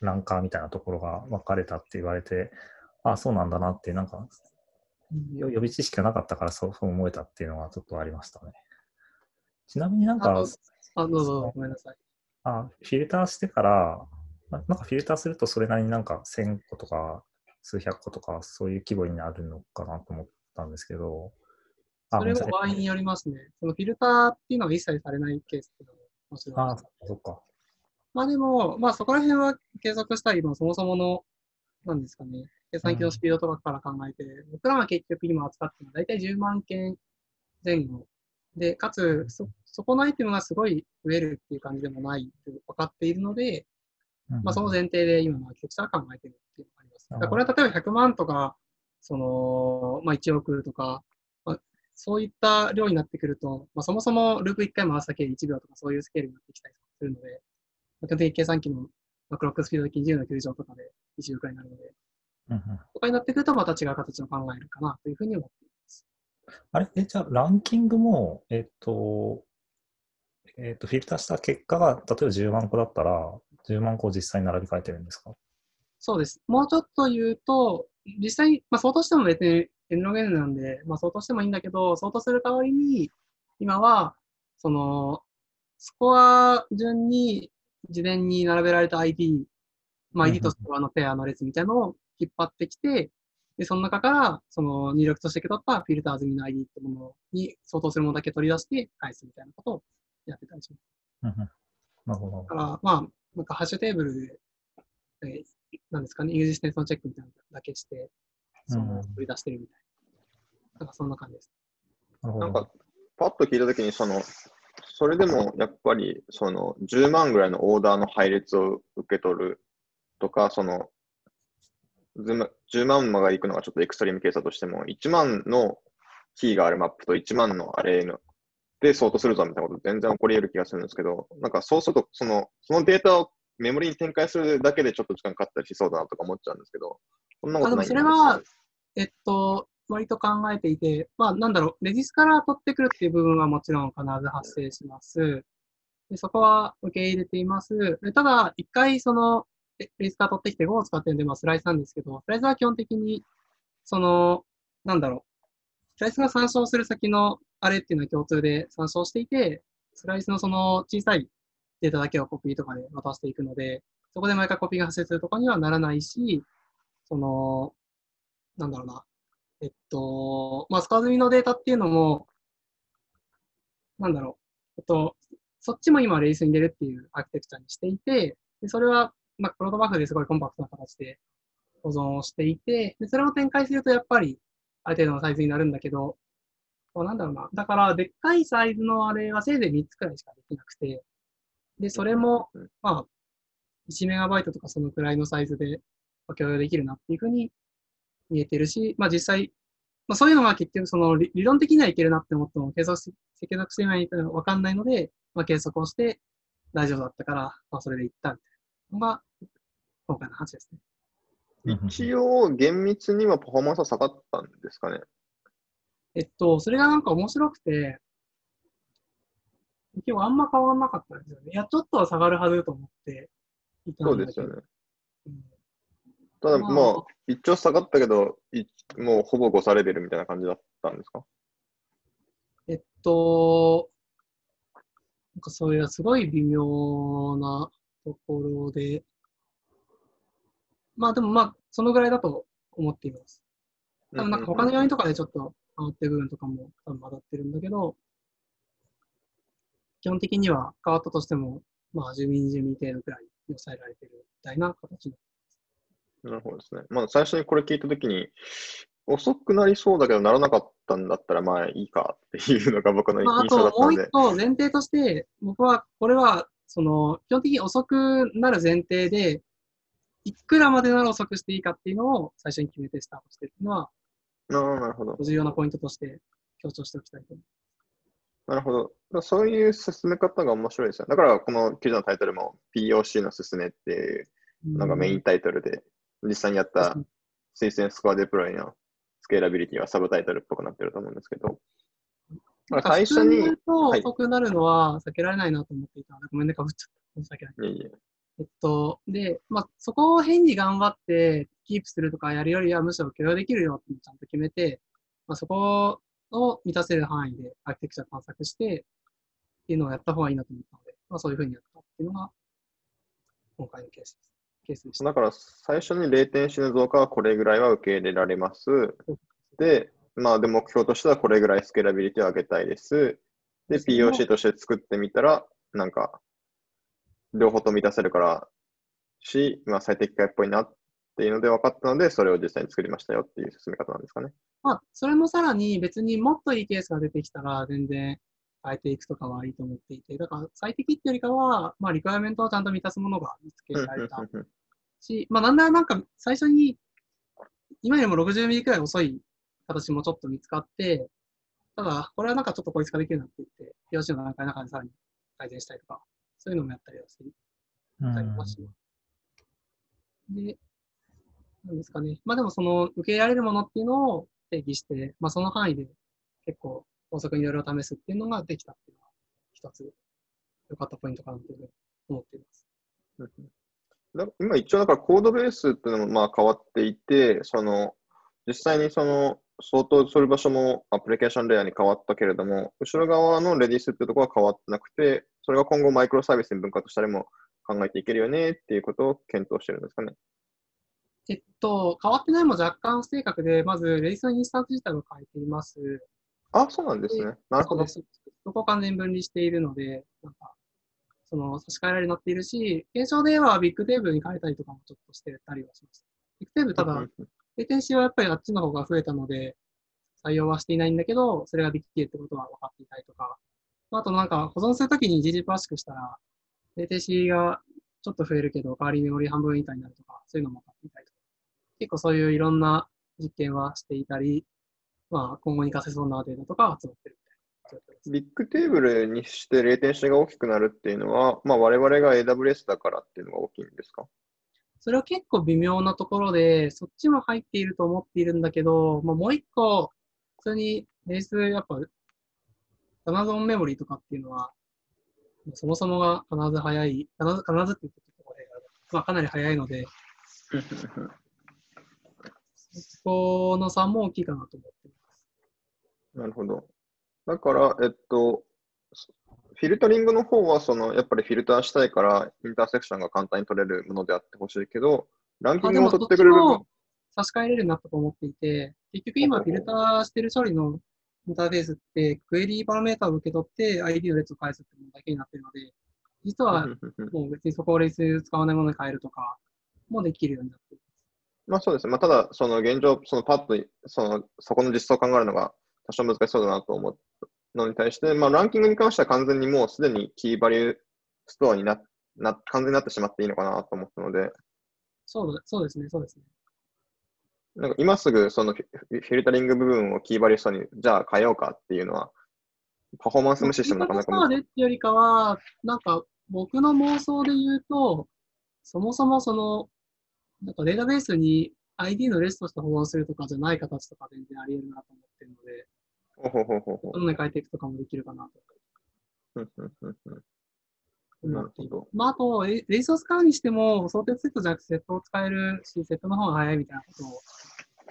ランカーみたいなところが分かれたって言われて、あそうなんだなって、なんかよ予備知識がなかったからそうそう思えたっていうのがちょっとありましたね。ちなみになんかあ、あ、どうぞ、ごめんなさい。あフィルターしてから、ななんかフィルターするとそれなりになんか1000個とか数百個とかそういう規模になるのかなと思ったんですけど、あそれも場合によりますね。そのフィルターっていうのは一切されないケースっていうのももちろんあそっか。まあでも、まあそこら辺は計測したり、まあそもそもの、なんですかね、計算機のスピードとかから考えて、僕らは結局今扱ってるのは大体10万件前後。で、かつ、そ、そこのアイテムがすごい増えるっていう感じでもないと分かっているので、まあその前提で今のアーキテクチャは考えてるっていうのがあります。だこれは例えば100万とか、その、まあ1億とか、まあ、そういった量になってくると、まあそもそもループ1回回すだけで1秒とかそういうスケールになってきたりするので、まあ、基本的に計算機の、まあ、クロックスピード的に10の9乗とかで1秒くらいになるので、うんうんとかになってくるとまた違う形の考えるかなというふうに思っています。あれ？え、じゃあ、ランキングも、えっと、えっと、フィルターした結果が、例えば10万個だったら、10万個を実際に並び替えてるんですか？そうです。もうちょっと言うと、実際、まあ、相当しても別に N ログ N なんで、まあ、相当してもいいんだけど、相当する代わりに、今は、その、スコア順に事前に並べられた ID、まあ、ID とスコアのペアの列みたいなのを引っ張ってきて、で、その中から、その入力として受け取ったフィルター済みの ID ってものに相当するものだけ取り出して返すみたいなことをやってたりします。うんうんなるほどだ。から、まあ、なんかハッシュテーブルで、えーなんですかね、エグジステンスのチェックみたいなのだけして、そのうん取り出してるみたいな。なんかそんな感じです。なるほど。なんか、パッと聞いたときに、その、それでもやっぱり、その、10万ぐらいのオーダーの配列を受け取るとか、その、10万まで行くのがちょっとエクストリームケースだとしても、1万のキーがあるマップと1万のアレので相当するぞみたいなこと全然起こり得る気がするんですけど、なんかそうすると、その、そのデータをメモリに展開するだけでちょっと時間かかったりしそうだなとか思っちゃうんですけど、そんなことないそれは、えっと、割と考えていて、まあ、なんだろう、レジスから取ってくるっていう部分はもちろん必ず発生します。でそこは受け入れています。ただ、一回その、レレジスから取ってきて Go を使ってるんで、まあ、スライスなんですけど、スライスは基本的に、その、なんだろう、スライスが参照する先のあれっていうのは共通で参照していて、スライスのその小さいデータだけをコピーとかで渡していくので、そこで毎回コピーが発生するとかにはならないし、その、なんだろうな。えっと、まあ、スコア済みのデータっていうのも、なんだろう。えっと、そっちも今レイスに出るっていうアーキテクチャにしていて、でそれは、まあ、プロトバフですごいコンパクトな形で保存をしていて、でそれを展開するとやっぱりある程度のサイズになるんだけど、こうなんだろうな。だから、でっかいサイズのあれはせいぜい3つくらいしかできなくて、で、それも、まあ、1メガバイトとかそのくらいのサイズで共有できるなっていうふうに見えてるし、まあ実際、まあそういうのが結局その理論的にはいけるなって思っても計測し、計測してみないとわかんないので、まあ計測をして大丈夫だったから、まあそれでいったみたいなのが今回の話ですね。一応、厳密にはパフォーマンスは下がったんですかね。えっと、それがなんか面白くて、結構あんま変わらなかったんですよね。いや、ちょっとは下がるはずと思っていたん。そうですよね。うんただ、まあまあ、一応下がったけど、いもうほぼ5差レベルみたいな感じだったんですか？えっと、なんかそれはすごい微妙なところで、まあでもまあ、そのぐらいだと思っています。多分なんか他の要因とかでちょっと変わってる部分とかも多分混ざってるんだけど、基本的には変わったとしても、まあ、住民住民程度くらいに抑えられてるみたいな形になるほどですね。まあ、最初にこれ聞いたときに、遅くなりそうだけど、ならなかったんだったら、まあいいかっていうのが僕のまあ、あ印象だったのでともう一。個前提として、僕はこれは、その、基本的に遅くなる前提で、いくらまでなら遅くしていいかっていうのを最初に決めてスタートしてるのは、なるほど。重要なポイントとして強調しておきたいと思いなるほど。そういう進め方が面白いですよ。だから、この記事のタイトルも POC の進めっていうます。のがメインタイトルで、実際にやったうん推薦スコアデプロイのスケーラビリティはサブタイトルっぽくなってると思うんですけど、まあ最初に、とはい遅くなるのは避けられないなと思っていたので、ごめんね、かぶっちゃった。申し訳ない。いえいええっと、で、まあ、そこを変に頑張ってキープするとかやるよりはむしろ許容できるよってちゃんと決めて、まあ、そこを満たせる範囲でアーキテクチャ探索してっていうのをやった方がいいなと思ったので、まあ、そういうふうにやったっていうのが今回のケースです。ケースでした。だから最初に0点子の増加はこれぐらいは受け入れられます。で、まあで目標としてはこれぐらいスケーラビリティを上げたいです。で、POC として作ってみたら、なんか、両方と満たせるからし、まあ最適化っぽいなっていうので分かったので、それを実際に作りましたよっていう進め方なんですかね。まあ、それもさらに別にもっといいケースが出てきたら全然変えていくとかはいいと思っていて、だから最適っていうよりかは、まあ、リクエアメントをちゃんと満たすものが見つけられたし、まあ、なんならなんか最初に今よりも60ミリくらい遅い形もちょっと見つかって、ただ、これはなんかちょっと効率化できるなって言って、POC の段階の中でさらに改善したりとか、そういうのもやったりはする。うんありますしで、なんですかね。まあでもその受け入れられるものっていうのを定義して、まあその範囲で結構高速にいろいろ試すっていうのができたっていうのは一つ良かったポイントかなというふうに思っています。だ今一応だからコードベースっていうのもまあ変わっていて、その実際にその相当する場所もアプリケーションレイヤーに変わったけれども、後ろ側のレディースってところは変わってなくて、それが今後マイクロサービスに分割したりも考えていけるよねっていうことを検討してるんですかね。えっと、変わってないも若干不正確で、まず、 Redis のインスタンス自体を変えています。あ、そうなんですね。なるほど。そこを完全に分離しているので、なんか、その差し替えられるようになっているし、検証では Bigtable に変えたりとかもちょっとしてたりはしました。 Bigtable、ただ、レイテンシーはやっぱりあっちの方が増えたので、採用はしていないんだけど、それができているってことは分かっていたりとか、あとなんか保存するときに GG プラスクしたら、レテンシーがちょっと増えるけど、代わりにメモリ半分以下になるとか、そういうのも分かっていたりとか、結構そういういろんな実験はしていたり、まあ今後に活かせそうなデータとか集まってるみたいな。ビッグテーブルにしてレイテンシーが大きくなるっていうのは、まあ我々が AWS だからっていうのが大きいんですか？それは結構微妙なところで、そっちも入っていると思っているんだけど、まあ、もう一個、普通にレース、やっぱ、アゾンメモリーとかっていうのは、そもそもが必ず早い、必ず、必ずって言ってと語弊がある。まあ、かなり早いので、[laughs] そこの差も大きいかなと思っています。なるほど。だから、えっと、フィルタリングの方は、その、やっぱりフィルターしたいから、インターセクションが簡単に取れるものであってほしいけど、ランキングを取ってくれる差し替えれるなと思っていて、結局今フィルターしてる処理のインターフェースって、クエリーパラメータを受け取って ID の列を返すってものだけになってるので、実はもう別にそこをレース使わないものに変えるとかもできるようになっていまあそうですね。まあただ、その現状、そのパッと、その、そこの実装を考えるのが多少難しそうだなと思うのに対して、まあランキングに関しては完全にもうすでにキーバリューストアにな、な、完全になってしまっていいのかなと思ったので、そうだそうですね、そうですね。なんか今すぐそのフィルタリング部分をキーバリストアに、じゃあ変えようかっていうのは、パフォーマンス無視してもなかなかスターでっていうよりかは、なんか僕の妄想で言うと、そもそもその、なんかデータベースに ID のレストして保存するとかじゃない形とか全然あり得るなと思ってるので、ほうほうほうほどんどん変えていくとかもできるかなとう。うんうんうんうん思っているなるほど。まあ、あと、レレイソース使うにしても、想定セットじゃなくてセットを使えるし、セットの方が早いみたいなことを、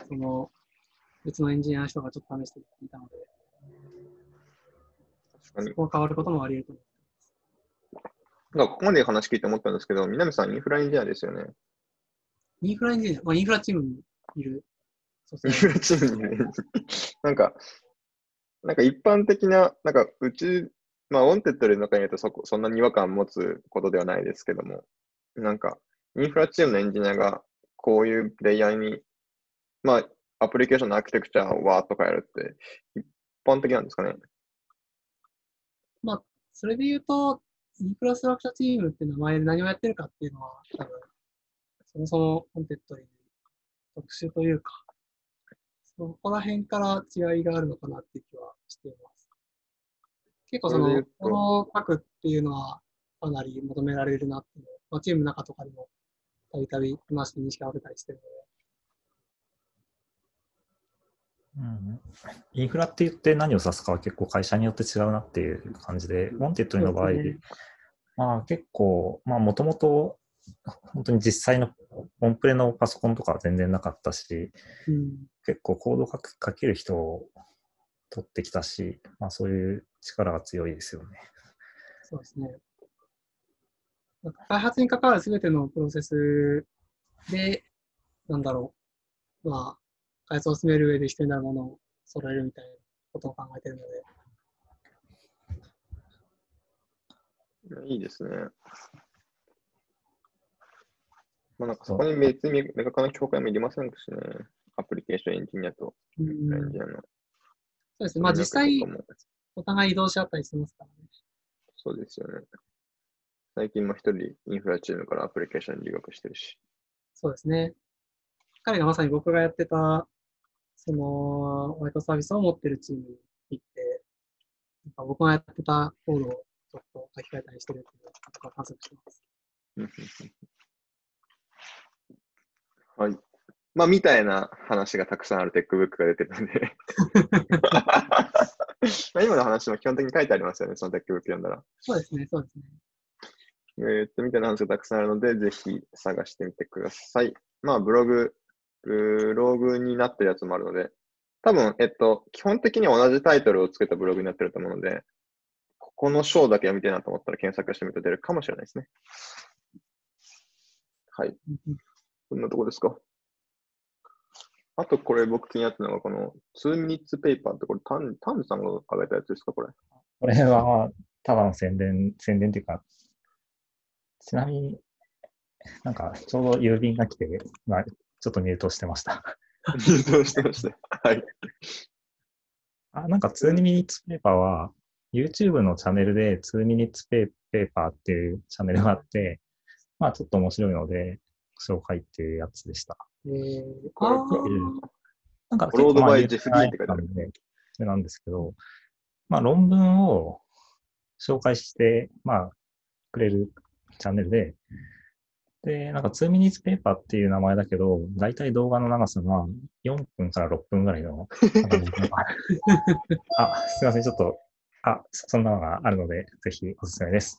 その、別のエンジニアの人がちょっと試していたので、確かにそ。こが変わることもあり得ると思う。なんかここまで話聞いて思ったんですけど、南さんインフラエンジニアですよね。インフラエンジニア、まあ、インフラチームにいる。そ [laughs] うインフラチームにね。なんか、なんか一般的な、なんかうち、まあ、 Wantedly の中にいるとそこそんなに違和感を持つことではないですけども、なんか、インフラチームのエンジニアがこういうレイヤーに、まあ、アプリケーションのアーキテクチャをわーっと変えるって、一般的なんですかね？まあ、それで言うと、インフラストラクチャーチームって名前で何をやってるかっていうのは、多分、そもそもコンテンツに特殊というか、そこら辺から違いがあるのかなっていう気はしています。結構そのコード書くっていうのはかなり求められるなっていうのを、まあ、チームの中とかでもたびたび話して認識を受けたりしてるので、うん、インフラって言って何を指すかは結構会社によって違うなっていう感じで、 Wantedly の場合、まあ結構、まあもともと本当に実際のオンプレのパソコンとかは全然なかったし、うん、結構コード書く書ける人を取ってきたし、まあそういう力が強いですよね。そうですね。開発に関わるすべてのプロセスで、なんだろう、まあ、開発を進める上で必要になるものを揃えるみたいなことを考えているので、いいですね。まあなんかそこに別に明確な境界もいりませんしね。アプリケーションエンジニアとうんエンジニアの。そうですね。まあ実際お互い移動し合ったりしてますからね。そうですよね。最近も一人インフラチームからアプリケーションに留学してるし。そうですね。彼がまさに僕がやってた、その、マイクロサービスを持ってるチームに行って、なんか僕がやってたコードをちょっと書き換えたりしてるっていうのを僕は観測してます。はい。まあ、みたいな話がたくさんあるテックブックが出てたんで。[laughs] まあ今の話も基本的に書いてありますよね、そのテックブック読んだら。そうですね、そうですね。えーっと、みたいな話がたくさんあるので、ぜひ探してみてください。まあ、ブログ、ブログになってるやつもあるので、多分、えっと、基本的には同じタイトルをつけたブログになってると思うので、ここの章だけ読みたいなと思ったら検索してみると出るかもしれないですね。はい。こんなとこですか。あと、これ僕気になったのが、この2 minutes paper って、これ、タンタンさんが上げたやつですか、これ。これは、ただの宣伝、宣伝っていうか、ちなみに、なんか、ちょうど郵便が来て、まあ、ちょっと入刀してました。入刀してました。はい。あ、なんか2 minutes paper は、YouTube のチャンネルで2 minutes paper っていうチャンネルがあって、まあちょっと面白いので、紹介っていうやつでした。えー、これあーなんか構まあ by 有名 Jeff な D って書いてあるんでそれなんですけど、まあ論文を紹介して、まあくれるチャンネルで、で、なんか2 minutes paper っていう名前だけど、だいたい動画の長さが4分から6分ぐらいの。あ、すいません、ちょっと、あ、そそんなのがあるので、ぜひおすすめです。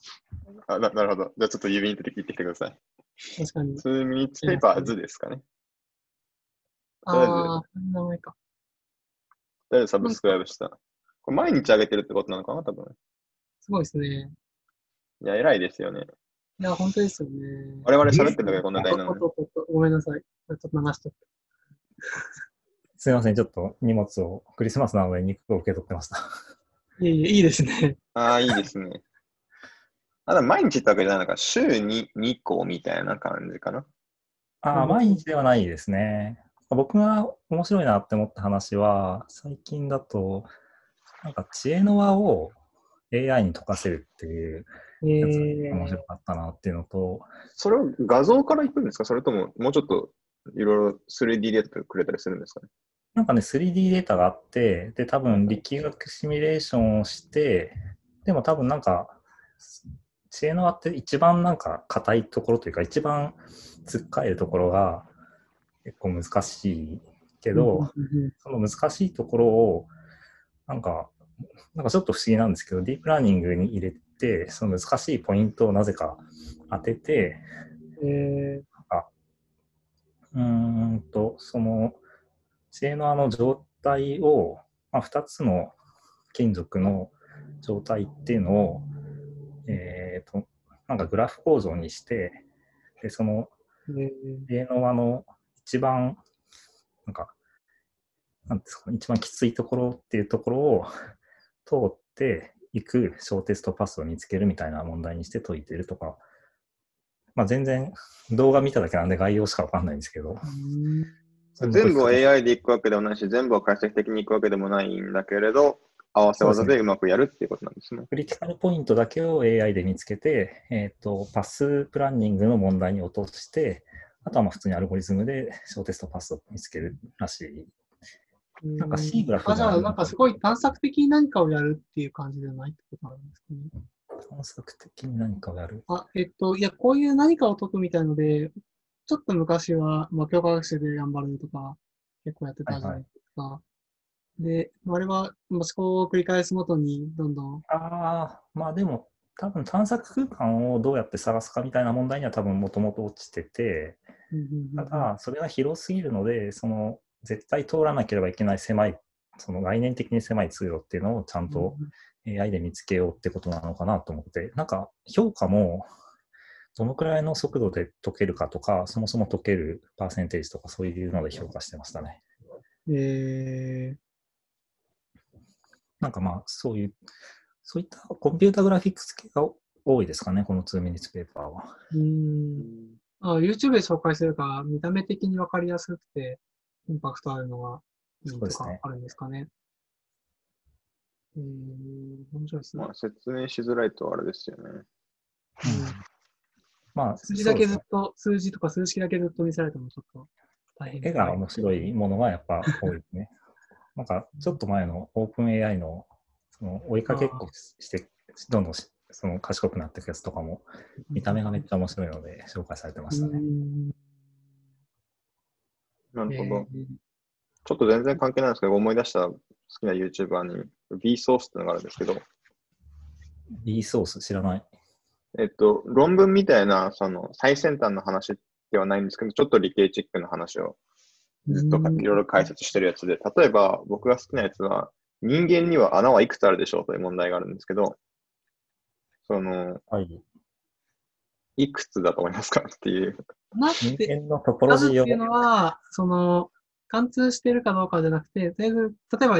あななるほど。じゃあちょっと郵便で聞いてきてください。確かに。2 minutes papers ですかね。ああ、名前か。とりあえずサブスクライブした。これ毎日上げてるってことなのかな、多分。すごいですね。いや、偉いですよね。いや、本当ですよね。我々喋ってるだけでこんな大なのに。ごめんなさい。ちょっと流しちゃっすいません、ちょっと荷物を、クリスマスなので肉を受け取ってました。た。いえいえ、いいですね。ああ、いいですね。あ、でも毎日ってわけじゃないのか。週に2個みたいな感じかな。ああ、うん毎日ではないですね。僕が面白いなって思った話は、最近だと、なんか知恵の輪を AI に解かせるっていうえやつ面白かったなっていうのと、それを画像からいくんですか？それとももうちょっといろいろ 3D データくれたりするんですかね？なんかね、3D データがあって、で、多分力学シミュレーションをして、でも多分なんか、知恵の輪って一番なんか硬いところというか、一番つっかえるところが結構難しいけど、その難しいところを、なんか、なんかちょっと不思議なんですけど、ディープラーニングに入れて、その難しいポイントをなぜか当てて、えうーんと、その、知恵のあの状態を、まあ、2つの金属の状態っていうのを、えーと、なんかグラフ構造にして、で、そのー。え知恵の一番、なんか、なんですかね、一番きついところっていうところを通っていく小テストパスを見つけるみたいな問題にして解いてるとか、まあ全然動画見ただけなんで概要しかわかんないんですけど、全部を AI でいくわけでもないし、全部を解析的にいくわけでもないんだけれど、合わせ技でうまくやるっていうことなんですね。クリティカルポイントだけを AI で見つけて、えっ、と、パスプランニングの問題に落として、あとはまあ普通にアルゴリズムで小テストパスを見つけるらしい。なんか C グラフあ、じゃあ、なんかすごい探索的に何かをやるっていう感じではないってことなんですかね。探索的に何かをやる？あ、えっと、いや、こういう何かを解くみたいので、ちょっと昔は、まあ、教科学習で頑張るとか、結構やってたじゃないですか。で、あれは、まあ、思考を繰り返すごとに、どんどん、ああ、まあでも、多分探索空間をどうやって探すかみたいな問題には多分もともと落ちてて、ただ、それが広すぎるので、その、絶対通らなければいけない狭い、その概念的に狭い通路っていうのをちゃんと AI で見つけようってことなのかなと思って、なんか評価も、どのくらいの速度で解けるかとか、そもそも解けるパーセンテージとかそういうので評価してましたね。えなんかまあ、そういう、そういったコンピュータグラフィックス系が多いですかね、この2ミニッツペーパーは。ー、うーん。あ、YouTube で紹介するから、見た目的にわかりやすくて、インパクトあるのがいいとかあるんですかね。えー、面白いですね。まあ、説明しづらいとあれですよね。うんまあ、数字だけずっと、数字とか数式だけずっと見せられてもちょっと大変絵が面白いものがやっぱ多いですね。[laughs] なんか、ちょっと前のオープン AI のその追いかけっこして、どんどんしその賢くなっていくやつとかも、見た目がめっちゃ面白いので紹介されてましたね。うんなるほど。えーちょっと全然関係ないんですけど、思い出した好きな YouTuber に Vsauce っていうのがあるんですけど、リーソース知らない。えっと、論文みたいな、その、最先端の話ではないんですけど、ちょっと理系チックな話をずっといろいろ解説してるやつで、例えば僕が好きなやつは、人間には穴はいくつあるでしょうという問題があるんですけど、その、はい。いくつだと思いますか？っていう。なっ人て、間のトポロジーを。数っていうのは、その、貫通してるかどうかじゃなくて、とりあえず、例えば、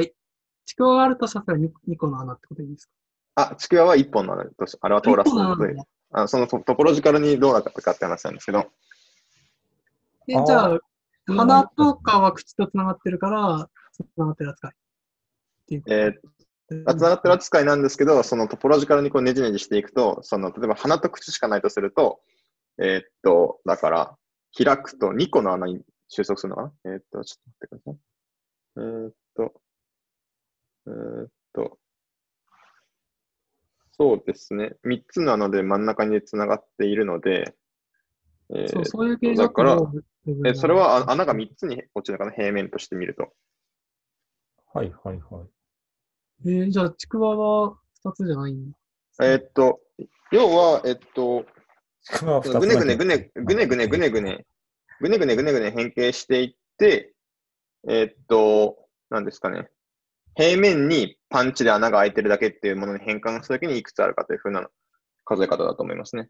ちくわがあるとしたら 2, 2個の穴ってことでいいですか？あ、ちくわは1本の穴としあれは通らすののであそのトトポロジカルにどうなったかって話なんですけど、で、あーじゃあ、うん鼻とかは口と繋がってるから、繋がってる扱い。えー、つながってる扱いなんですけど、そのトポロジカルにこうねじねじしていくと、その、例えば鼻と口しかないとすると、えーっと、だから、開くと2個の穴に収束するのかな？えーっと、ちょっと待ってください。えーっと、えーっと、そうですね。3つの穴で真ん中につながっているので、えーそう、そういう形だからえそれはあ穴が3つに落ちるのかな？平面として見ると。はいはいはい。えー、じゃあ、ちくわは2つじゃないんだ。えーっと、要は、えっと、ぐねぐねぐだね、ぐねぐねぐねぐね、ぐねぐねぐねぐね変形していって、えっと、なんですかね。平面にパンチで穴が開いてるだけっていうものに変換したときにいくつあるかというふうな数え方だと思いますね。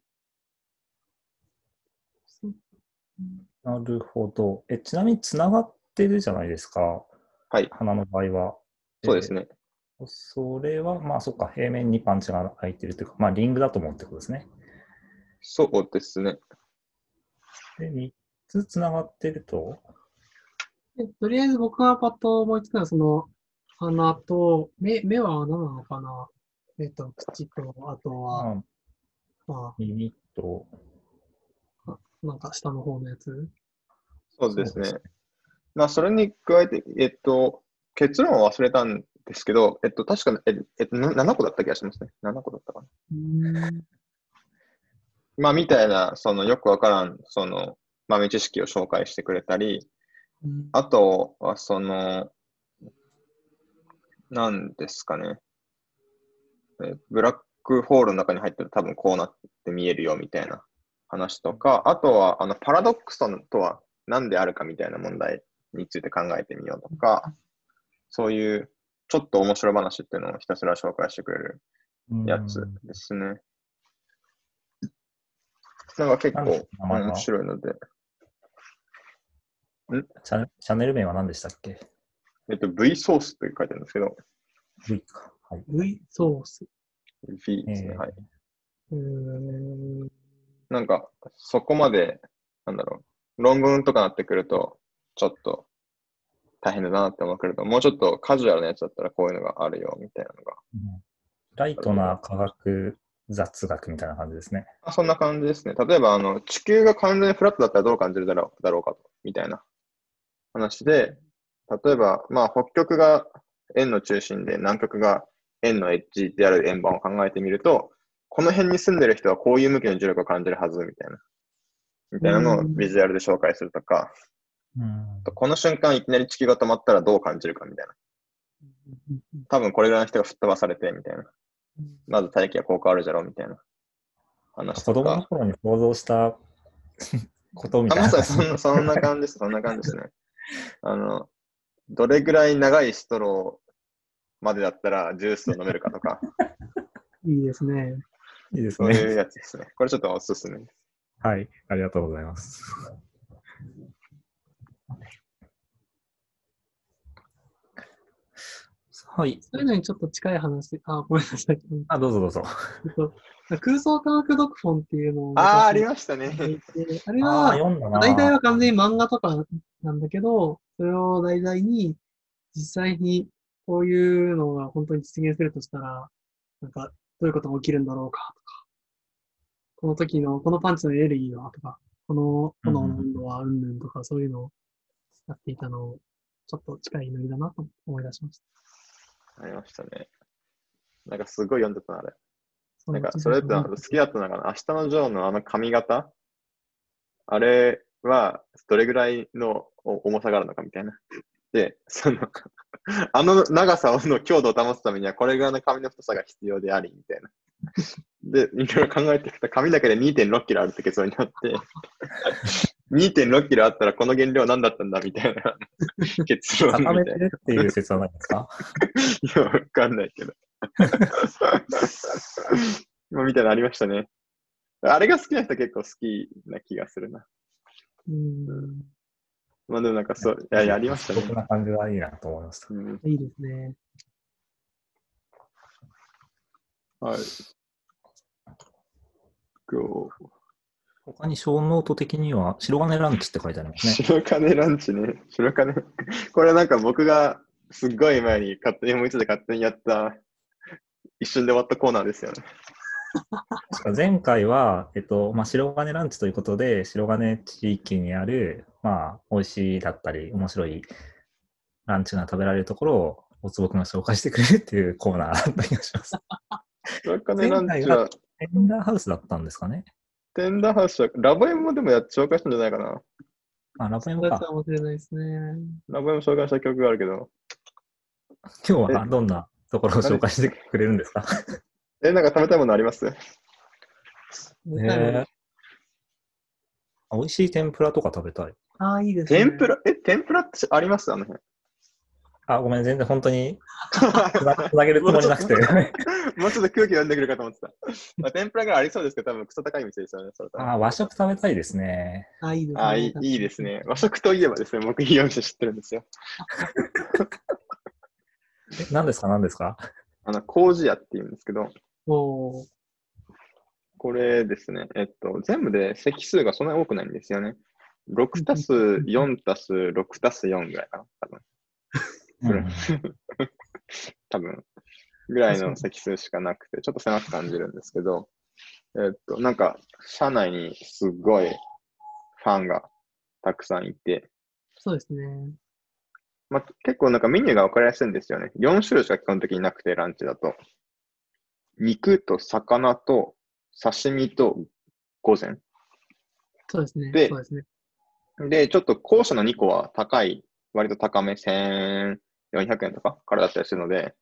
なるほど。え、ちなみにつながってるじゃないですか。はい。鼻の場合は。そうですね。えーそれは、まあそっか、平面にパンチが開いてるというか、まあリングだと思うってことですね。そうですね。で、3つつながってると、でとりあえず僕がパッと思いつくのは、その、鼻と、目、目は穴なのかな？えっと、口と、あとは、まあ、ま耳と、あ、なんか下の方のやつ？そうですね。まあ、それに加えて、えっと、結論は忘れたんですけど、えっと、確か、ええっと、な7個だった気がしますね。7個だったかな。まあ、みたいな、その、よくわからん、その、豆知識を紹介してくれたり、うんあとは、その、なんですかね。えブラックホールの中に入ってる多分こうなって見えるよみたいな話とか、あとは、あの、パラドックスとは何であるかみたいな問題について考えてみようとか、そういうちょっと面白話っていうのをひたすら紹介してくれるやつうんですね。なんか結構面白いので、チャンチャンネル名は何でしたっけ？えっと、V ソースって書いてあるんですけど、?V か。はい。V ソース。V ですね。えーはい。うーん。なんか、そこまで、なんだろう、論文とかなってくると、ちょっと大変だなって思うけれど、もうちょっとカジュアルなやつだったらこういうのがあるよ、みたいなのが。うんライトな科学雑学みたいな感じですね。あそんな感じですね。例えば、あの、地球が完全にフラットだったらどう感じるだろうだろうかと、みたいな話で、例えば、まあ、北極が円の中心で、南極が円のエッジである円盤を考えてみると、この辺に住んでる人はこういう向きの重力を感じるはず、みたいな。みたいなのをビジュアルで紹介するとか、うん。この瞬間いきなり地球が止まったらどう感じるかみたいな。多分これぐらいの人が吹っ飛ばされてみたいな。まず大気はこう変わるじゃろうみたいな話と子供のか。頃に想像した [laughs] ことみあたいな。まさにそんなそんな感じです、そんな感じですね。あの、どれぐらい長いストローまでだったらジュースを飲めるかとか、いいですね。いいですそういうね。やつですね。これちょっとおすすめです。はい。ありがとうございます。はい。そういうのにちょっと近い話。あ、ごめんなさい。あ、どうぞどうぞ。えっと空想科学読本っていうのを。ああ、ありましたね。あれは。大体は完全に漫画とかなんだけど、それを題材に、実際にこういうのが本当に実現するとしたら、なんか、どういうことが起きるんだろうかとか、この時の、このパンチのエネルギーはとか、この炎の温度はうんぬんとか、そういうのをやっていたのを、ちょっと近いノリだなと思い出しました。ありましたね。なんかすごい読んでたな、あれ。そなんか、それって好きだったのかな？明日のジョーのあの髪型？あれは、どれぐらいの重さがあるのかみたいな。で、その、[laughs] あの長さの強度を保つためには、これぐらいの髪の太さが必要であり、みたいな。で、いろいろ考えていくと、髪だけで2.6キロあるって結論になって、2.6キロあったらこの原料何だったんだみたいな [laughs] 結論みたいな。固めてるっていう説はないんですか？いや、わかんないけど。まあみたいなのありましたね。あれが好きな人結構好きな気がするな。うん。まあでもなんかそう、いや、やりましたねそん。な感じはいいなと思いました。うん、いいですね。はい。こう他にショーノート的には、白金ランチって書いてありますね。白金ランチね。白金。これなんか僕がすっごい前に勝手に思いついて勝手にやった、一瞬で終わったコーナーですよね。確か前回は、えっと、まあ、白金ランチということで、白金地域にある、まあ、美味しいだったり、面白いランチが食べられるところを、おつぼくが紹介してくれるっていうコーナーだった気がします。白金ランチは、テンダーハウスだったんですかね。テンダーハウスは、ラボエムもでもやっ紹介したんじゃないかな。あ、ラボエムか。かもしれないですね。ラボエム紹介した曲があるけど。今日はどんなところを紹介してくれるんですか？[laughs] え、なんか食べたいものあります？えー美味しい天ぷらとか食べたい。ああ、いいですね。天ぷら、え、天ぷらってあります？あの辺。あ、ごめん、全然本当に [laughs] つなげるつもりなくて。もうちょっと [laughs] 空気読んでくるかと思ってた。まあ、天ぷらがありそうですけど、多分クソ高い店ですよね。あ、和食食べたいですね。ああ、いいですね。あいいですね。和食といえばですね、僕いいお店知ってるんですよ。え [laughs] 何ですか？何ですか？あの、麹屋って言うんですけど、おーこれですね、えっと、全部で席数がそんなに多くないんですよね。6たす4たす6たす4ぐらいかな、多分。うん [laughs] 多分。ぐらいの席数しかなくて、ちょっと狭く感じるんですけど、えっと、なんか、社内にすっごいファンがたくさんいて、そうですね。まあ、結構なんかメニューが分かりやすいんですよね。4種類しか基本的になくて、ランチだと。肉と魚と刺身と午前。そうですね。でですね。で、ちょっと後者の2個は高い、割と高め、1400円とかからだったりするので、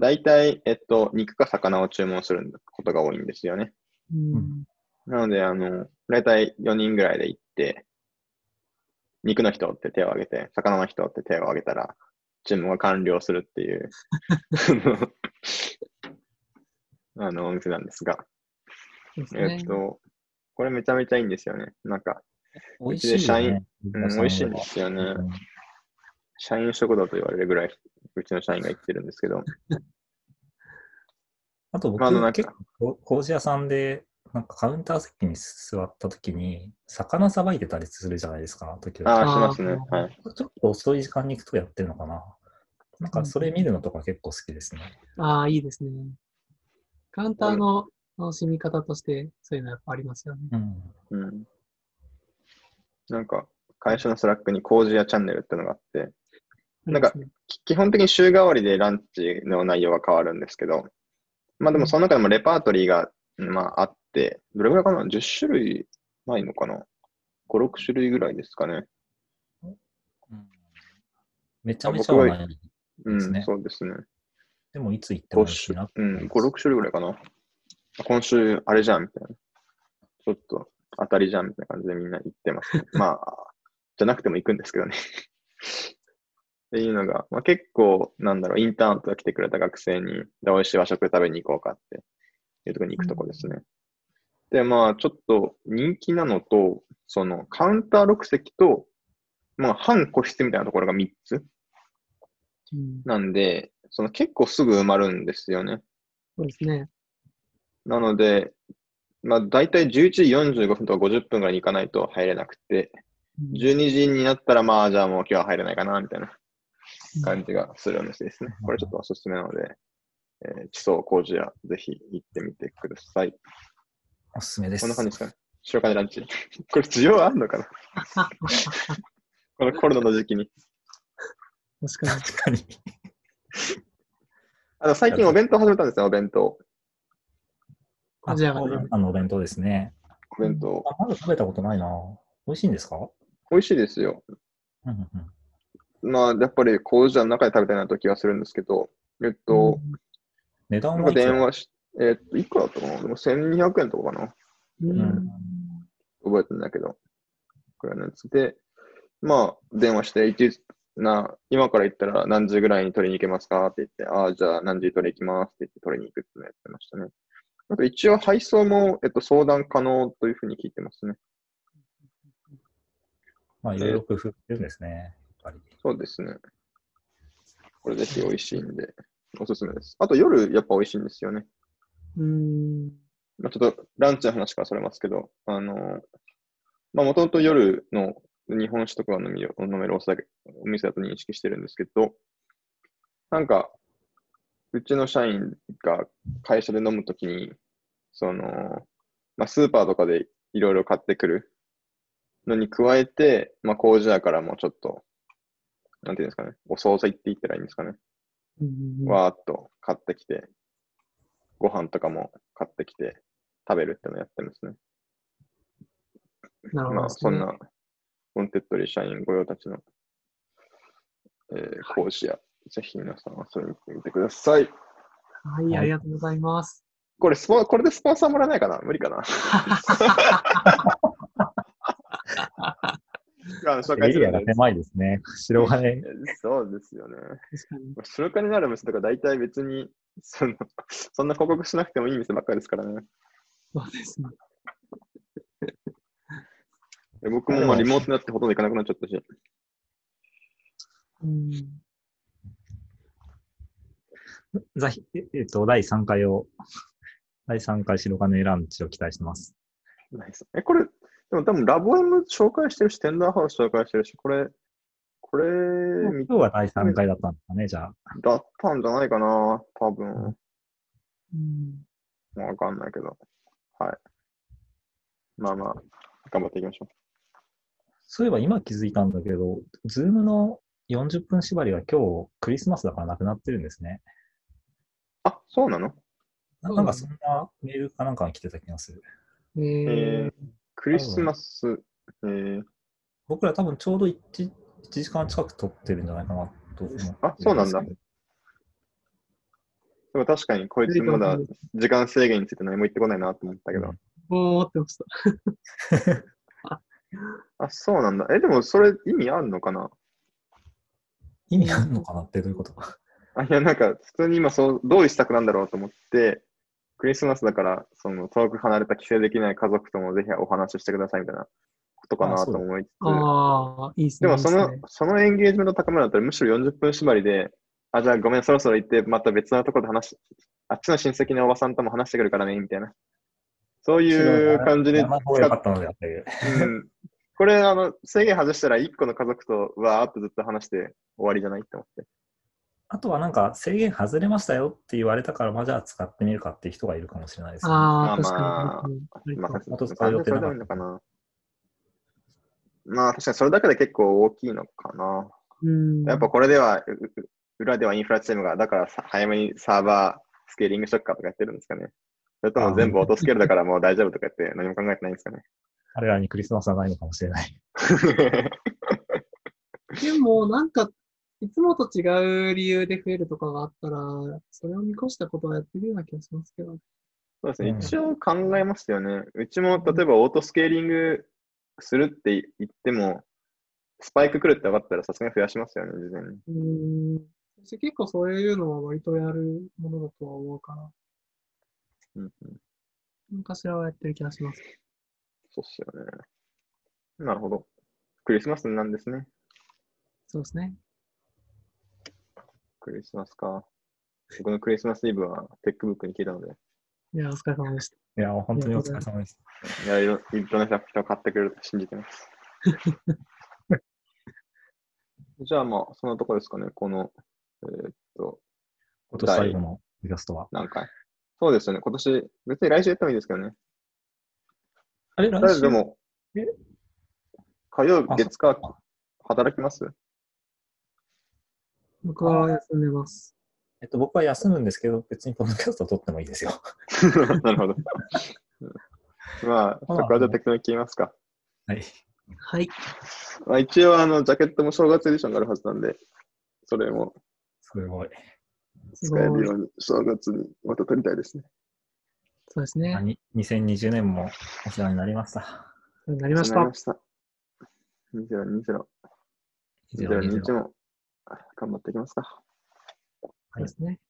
だいたい、えっと、肉か魚を注文することが多いんですよね。うん。なので、あの、だいたい4人ぐらいで行って、肉の人って手を挙げて、魚の人って手を挙げたら、注文が完了するっていう、[laughs] あの、お店なんですが、すえねっ。と、これめちゃめちゃいいんですよね。なんか、美味しいよ社員ね。うん、美味しいんですよね。うん社員食堂と言われるぐらい、うちの社員が行ってるんですけど、[laughs] あと僕、あのなんか結構、麹屋さんで、なんかカウンター席に座った時に、魚さばいてたりするじゃないですか、時々。ああ、しますね。はい。ちょっと遅い時間に行くとやってるのかな。なんかそれ見るのとか結構好きですね。ああ、いいですね。カウンターの楽しみ方として、そういうのやっぱありますよね。うん。うん。なんか、会社の Slack に麹屋チャンネルってのがあって、なんか基本的に週替わりでランチの内容は変わるんですけど、まあでもその中でもレパートリーが、まああって、どれぐらいかな ?10 種類ないのかな ?5、6種類ぐらいですかね。めちゃめちゃはない。うん、ですねそうですね。でもいつ行っても5いいしな。種、うん、5、6種類ぐらいかな。今週あれじゃんみたいな。ちょっと当たりじゃんみたいな感じでみんな言ってます、ね。[laughs] まあ、じゃなくても行くんですけどね。っていうのが、まあ、結構、なんだろう、インターンとか来てくれた学生に、で美味しい和食食べに行こうかっていうところに行くとこですね。で、まあ、ちょっと人気なのと、そのカウンター6席と、まあ、半個室みたいなところが3つうん。なんで、その結構すぐ埋まるんですよね。そうですね。なので、まあ、大体11時45分とか50分ぐらいに行かないと入れなくて、うん12時になったら、まあ、じゃあもう今日は入れないかな、みたいな感じがするお店ですね。これちょっとおすすめなので、えー、地層工事屋、ぜひ行ってみてください。おすすめです。こんな感じですかね。白金ランチ。[laughs] これ需要あんのかな？[laughs] このコロナの時期に。確かに。確かに。あの、最近お弁当始めたんですよ、お弁当。あ、じゃあねあのお弁当ですね。お弁当。あまだ食べたことないな。美味しいんですか？美味しいですよ。うんうんうん。まあ、やっぱり工事屋の中で食べたいなと気がするんですけど、えっと、なんか値段は電話し、えっと、いくらだったかな？でも1200円とかかな？うんうん覚えてんだけど、くらいのやつで、まあ、電話して、いつな、今から行ったら何時ぐらいに取りに行けますかって言って、ああ、じゃあ何時取り行きますって言って取りに行くってのやってましたね。あと一応配送も、えっと、相談可能というふうに聞いてますね。まあ、いろいろ工夫してるんですね。そうですね。これぜひ美味しいんで、おすすめです。あと夜やっぱ美味しいんですよね。うーん。まあ、ちょっとランチの話からそれますけど、あの、まあもともと夜の日本酒とかが飲み飲めるお酒お店だと認識してるんですけど、なんか、うちの社員が会社で飲むときに、その、まあスーパーとかでいろいろ買ってくるのに加えて、まあ麹屋からもちょっと、なんていうんですかね、お惣菜って言ったらいいんですかね。わーっと買ってきて、ご飯とかも買ってきて食べるってのをやってますね。なるほど、まあ、そんな、 Wantedly 社員御用達の、えー、麹屋、ぜひ皆さん遊びに行ってみてください。はい、はいありがとうございます。これスポ、これでスポンサーもらえないかな？無理かな？[laughs] あの紹介エリアが。狭いですね。白金。[laughs] そうですよね。白金のある店とか大体別に、その、[laughs] そんな広告しなくてもいい店ばっかりですからね。そうですね。で僕もまあリモートになってほとんど行かなくなっちゃったし。うん。ざひええっと、第3回を、第3回白金ランチを期待してます。え、これ、でも多分ラボ M 紹介してるし、テンダーハウス紹介してるし、これ、これ、み今日は第3回だったんですかね、じゃあ。だったんじゃないかな多分。うん。まあわかんないけど。はい。まあまあ、頑張っていきましょそういえば今気づいたんだけど、ズームの40分縛りが今日クリスマスだからなくなってるんですね。う。あ、そうなの？なんかそんなメールかなんかが来てた気がする。ええー、クリスマス、えー、僕ら多分ちょうど 1, 1時間近く撮ってるんじゃないかなと思。あそうなんだでも確かにこいつまだ時間制限について何も言ってこないなと思ったけど。うんもう思ってました。[laughs] あ、そうなんだ。え、でもそれ意味あるのかな？意味あるのかなってどういうこと？か。あ、いや、なんか、普通に今そう、どういう施策なんだろうと思って、クリスマスだから、その、遠く離れた帰省できない家族ともぜひお話ししてくださいみたいなことかなと思いつつ、ああ、いいっすね。でもそのね、そのエンゲージメント高めるんだったら、むしろ40分縛りで、あ、じゃあごめん、そろそろ行って、また別のところで話し、あっちの親戚のおばさんとも話してくるからね、みたいな。そういう感じでっ。うんこれ、あの、制限外したら1個の家族とわーっとずっと話して終わりじゃないって思って。あとはなんか制限外れましたよって言われたから、まあじゃあ使ってみるかっていう人がいるかもしれないですね。あまあまあ使う予定なか。まあ、確かにそれだけで結構大きいのかな。うん。やっぱこれでは、うう裏ではインフラチームが、だからさ早めにサーバースケーリングしとくかとかやってるんですかね。[laughs] それとも全部オートスケールだからもう大丈夫とか言って何も考えてないんですかね。彼らにクリスマスはないのかもしれない。[laughs] [laughs] でも、なんか、いつもと違う理由で増えるとかがあったら、それを見越したことはやってるような気がしますけど。そうですね。うん一応考えますよね。うちも例えばオートスケーリングするって言っても、スパイク来るって分かったらさすがに増やしますよね、事前に。うん。私結構そういうのは割とやるものだとは思うから、うんうん、何かしらはやってる気がします。そうっすよね。なるほど。クリスマスなんですね。そうですね。クリスマスか。僕のクリスマスイブはテックブックに聞いたので、いや、お疲れ様でした。いや、本当にお疲れ様です。いや、いろいろんな人が買ってくれると信じてます。[laughs] じゃあまあ、そんなとこですかね。この、えーっと、今年最後のイラストは。何回？そうですよね。今年、別に来週やってもいいですけどね。あれ、来週？でもえ、火曜月火、働きます？僕は休んでます。えっと、僕は休むんですけど、別にポッドキャスト撮ってもいいですよ。[laughs] なるほど。[laughs] まあ、そこはじゃあ適当に切りますか？はい。はい。まあ、一応、あの、ジャケットも正月エディションがあるはずなんで、それもすごい。使えるように、正月にまた撮りたいですね。そうですまあね。に2020年もお世話になりました。そうなりましたなりま。した。2020、2021も頑張っていきますか。そうですね。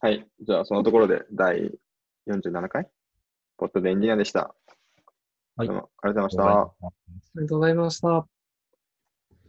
はい。じゃあ、そのところで、第47回ポッドでエンジニアでした。はいどうもありがとうございました。ありがとうございますありがとうございました。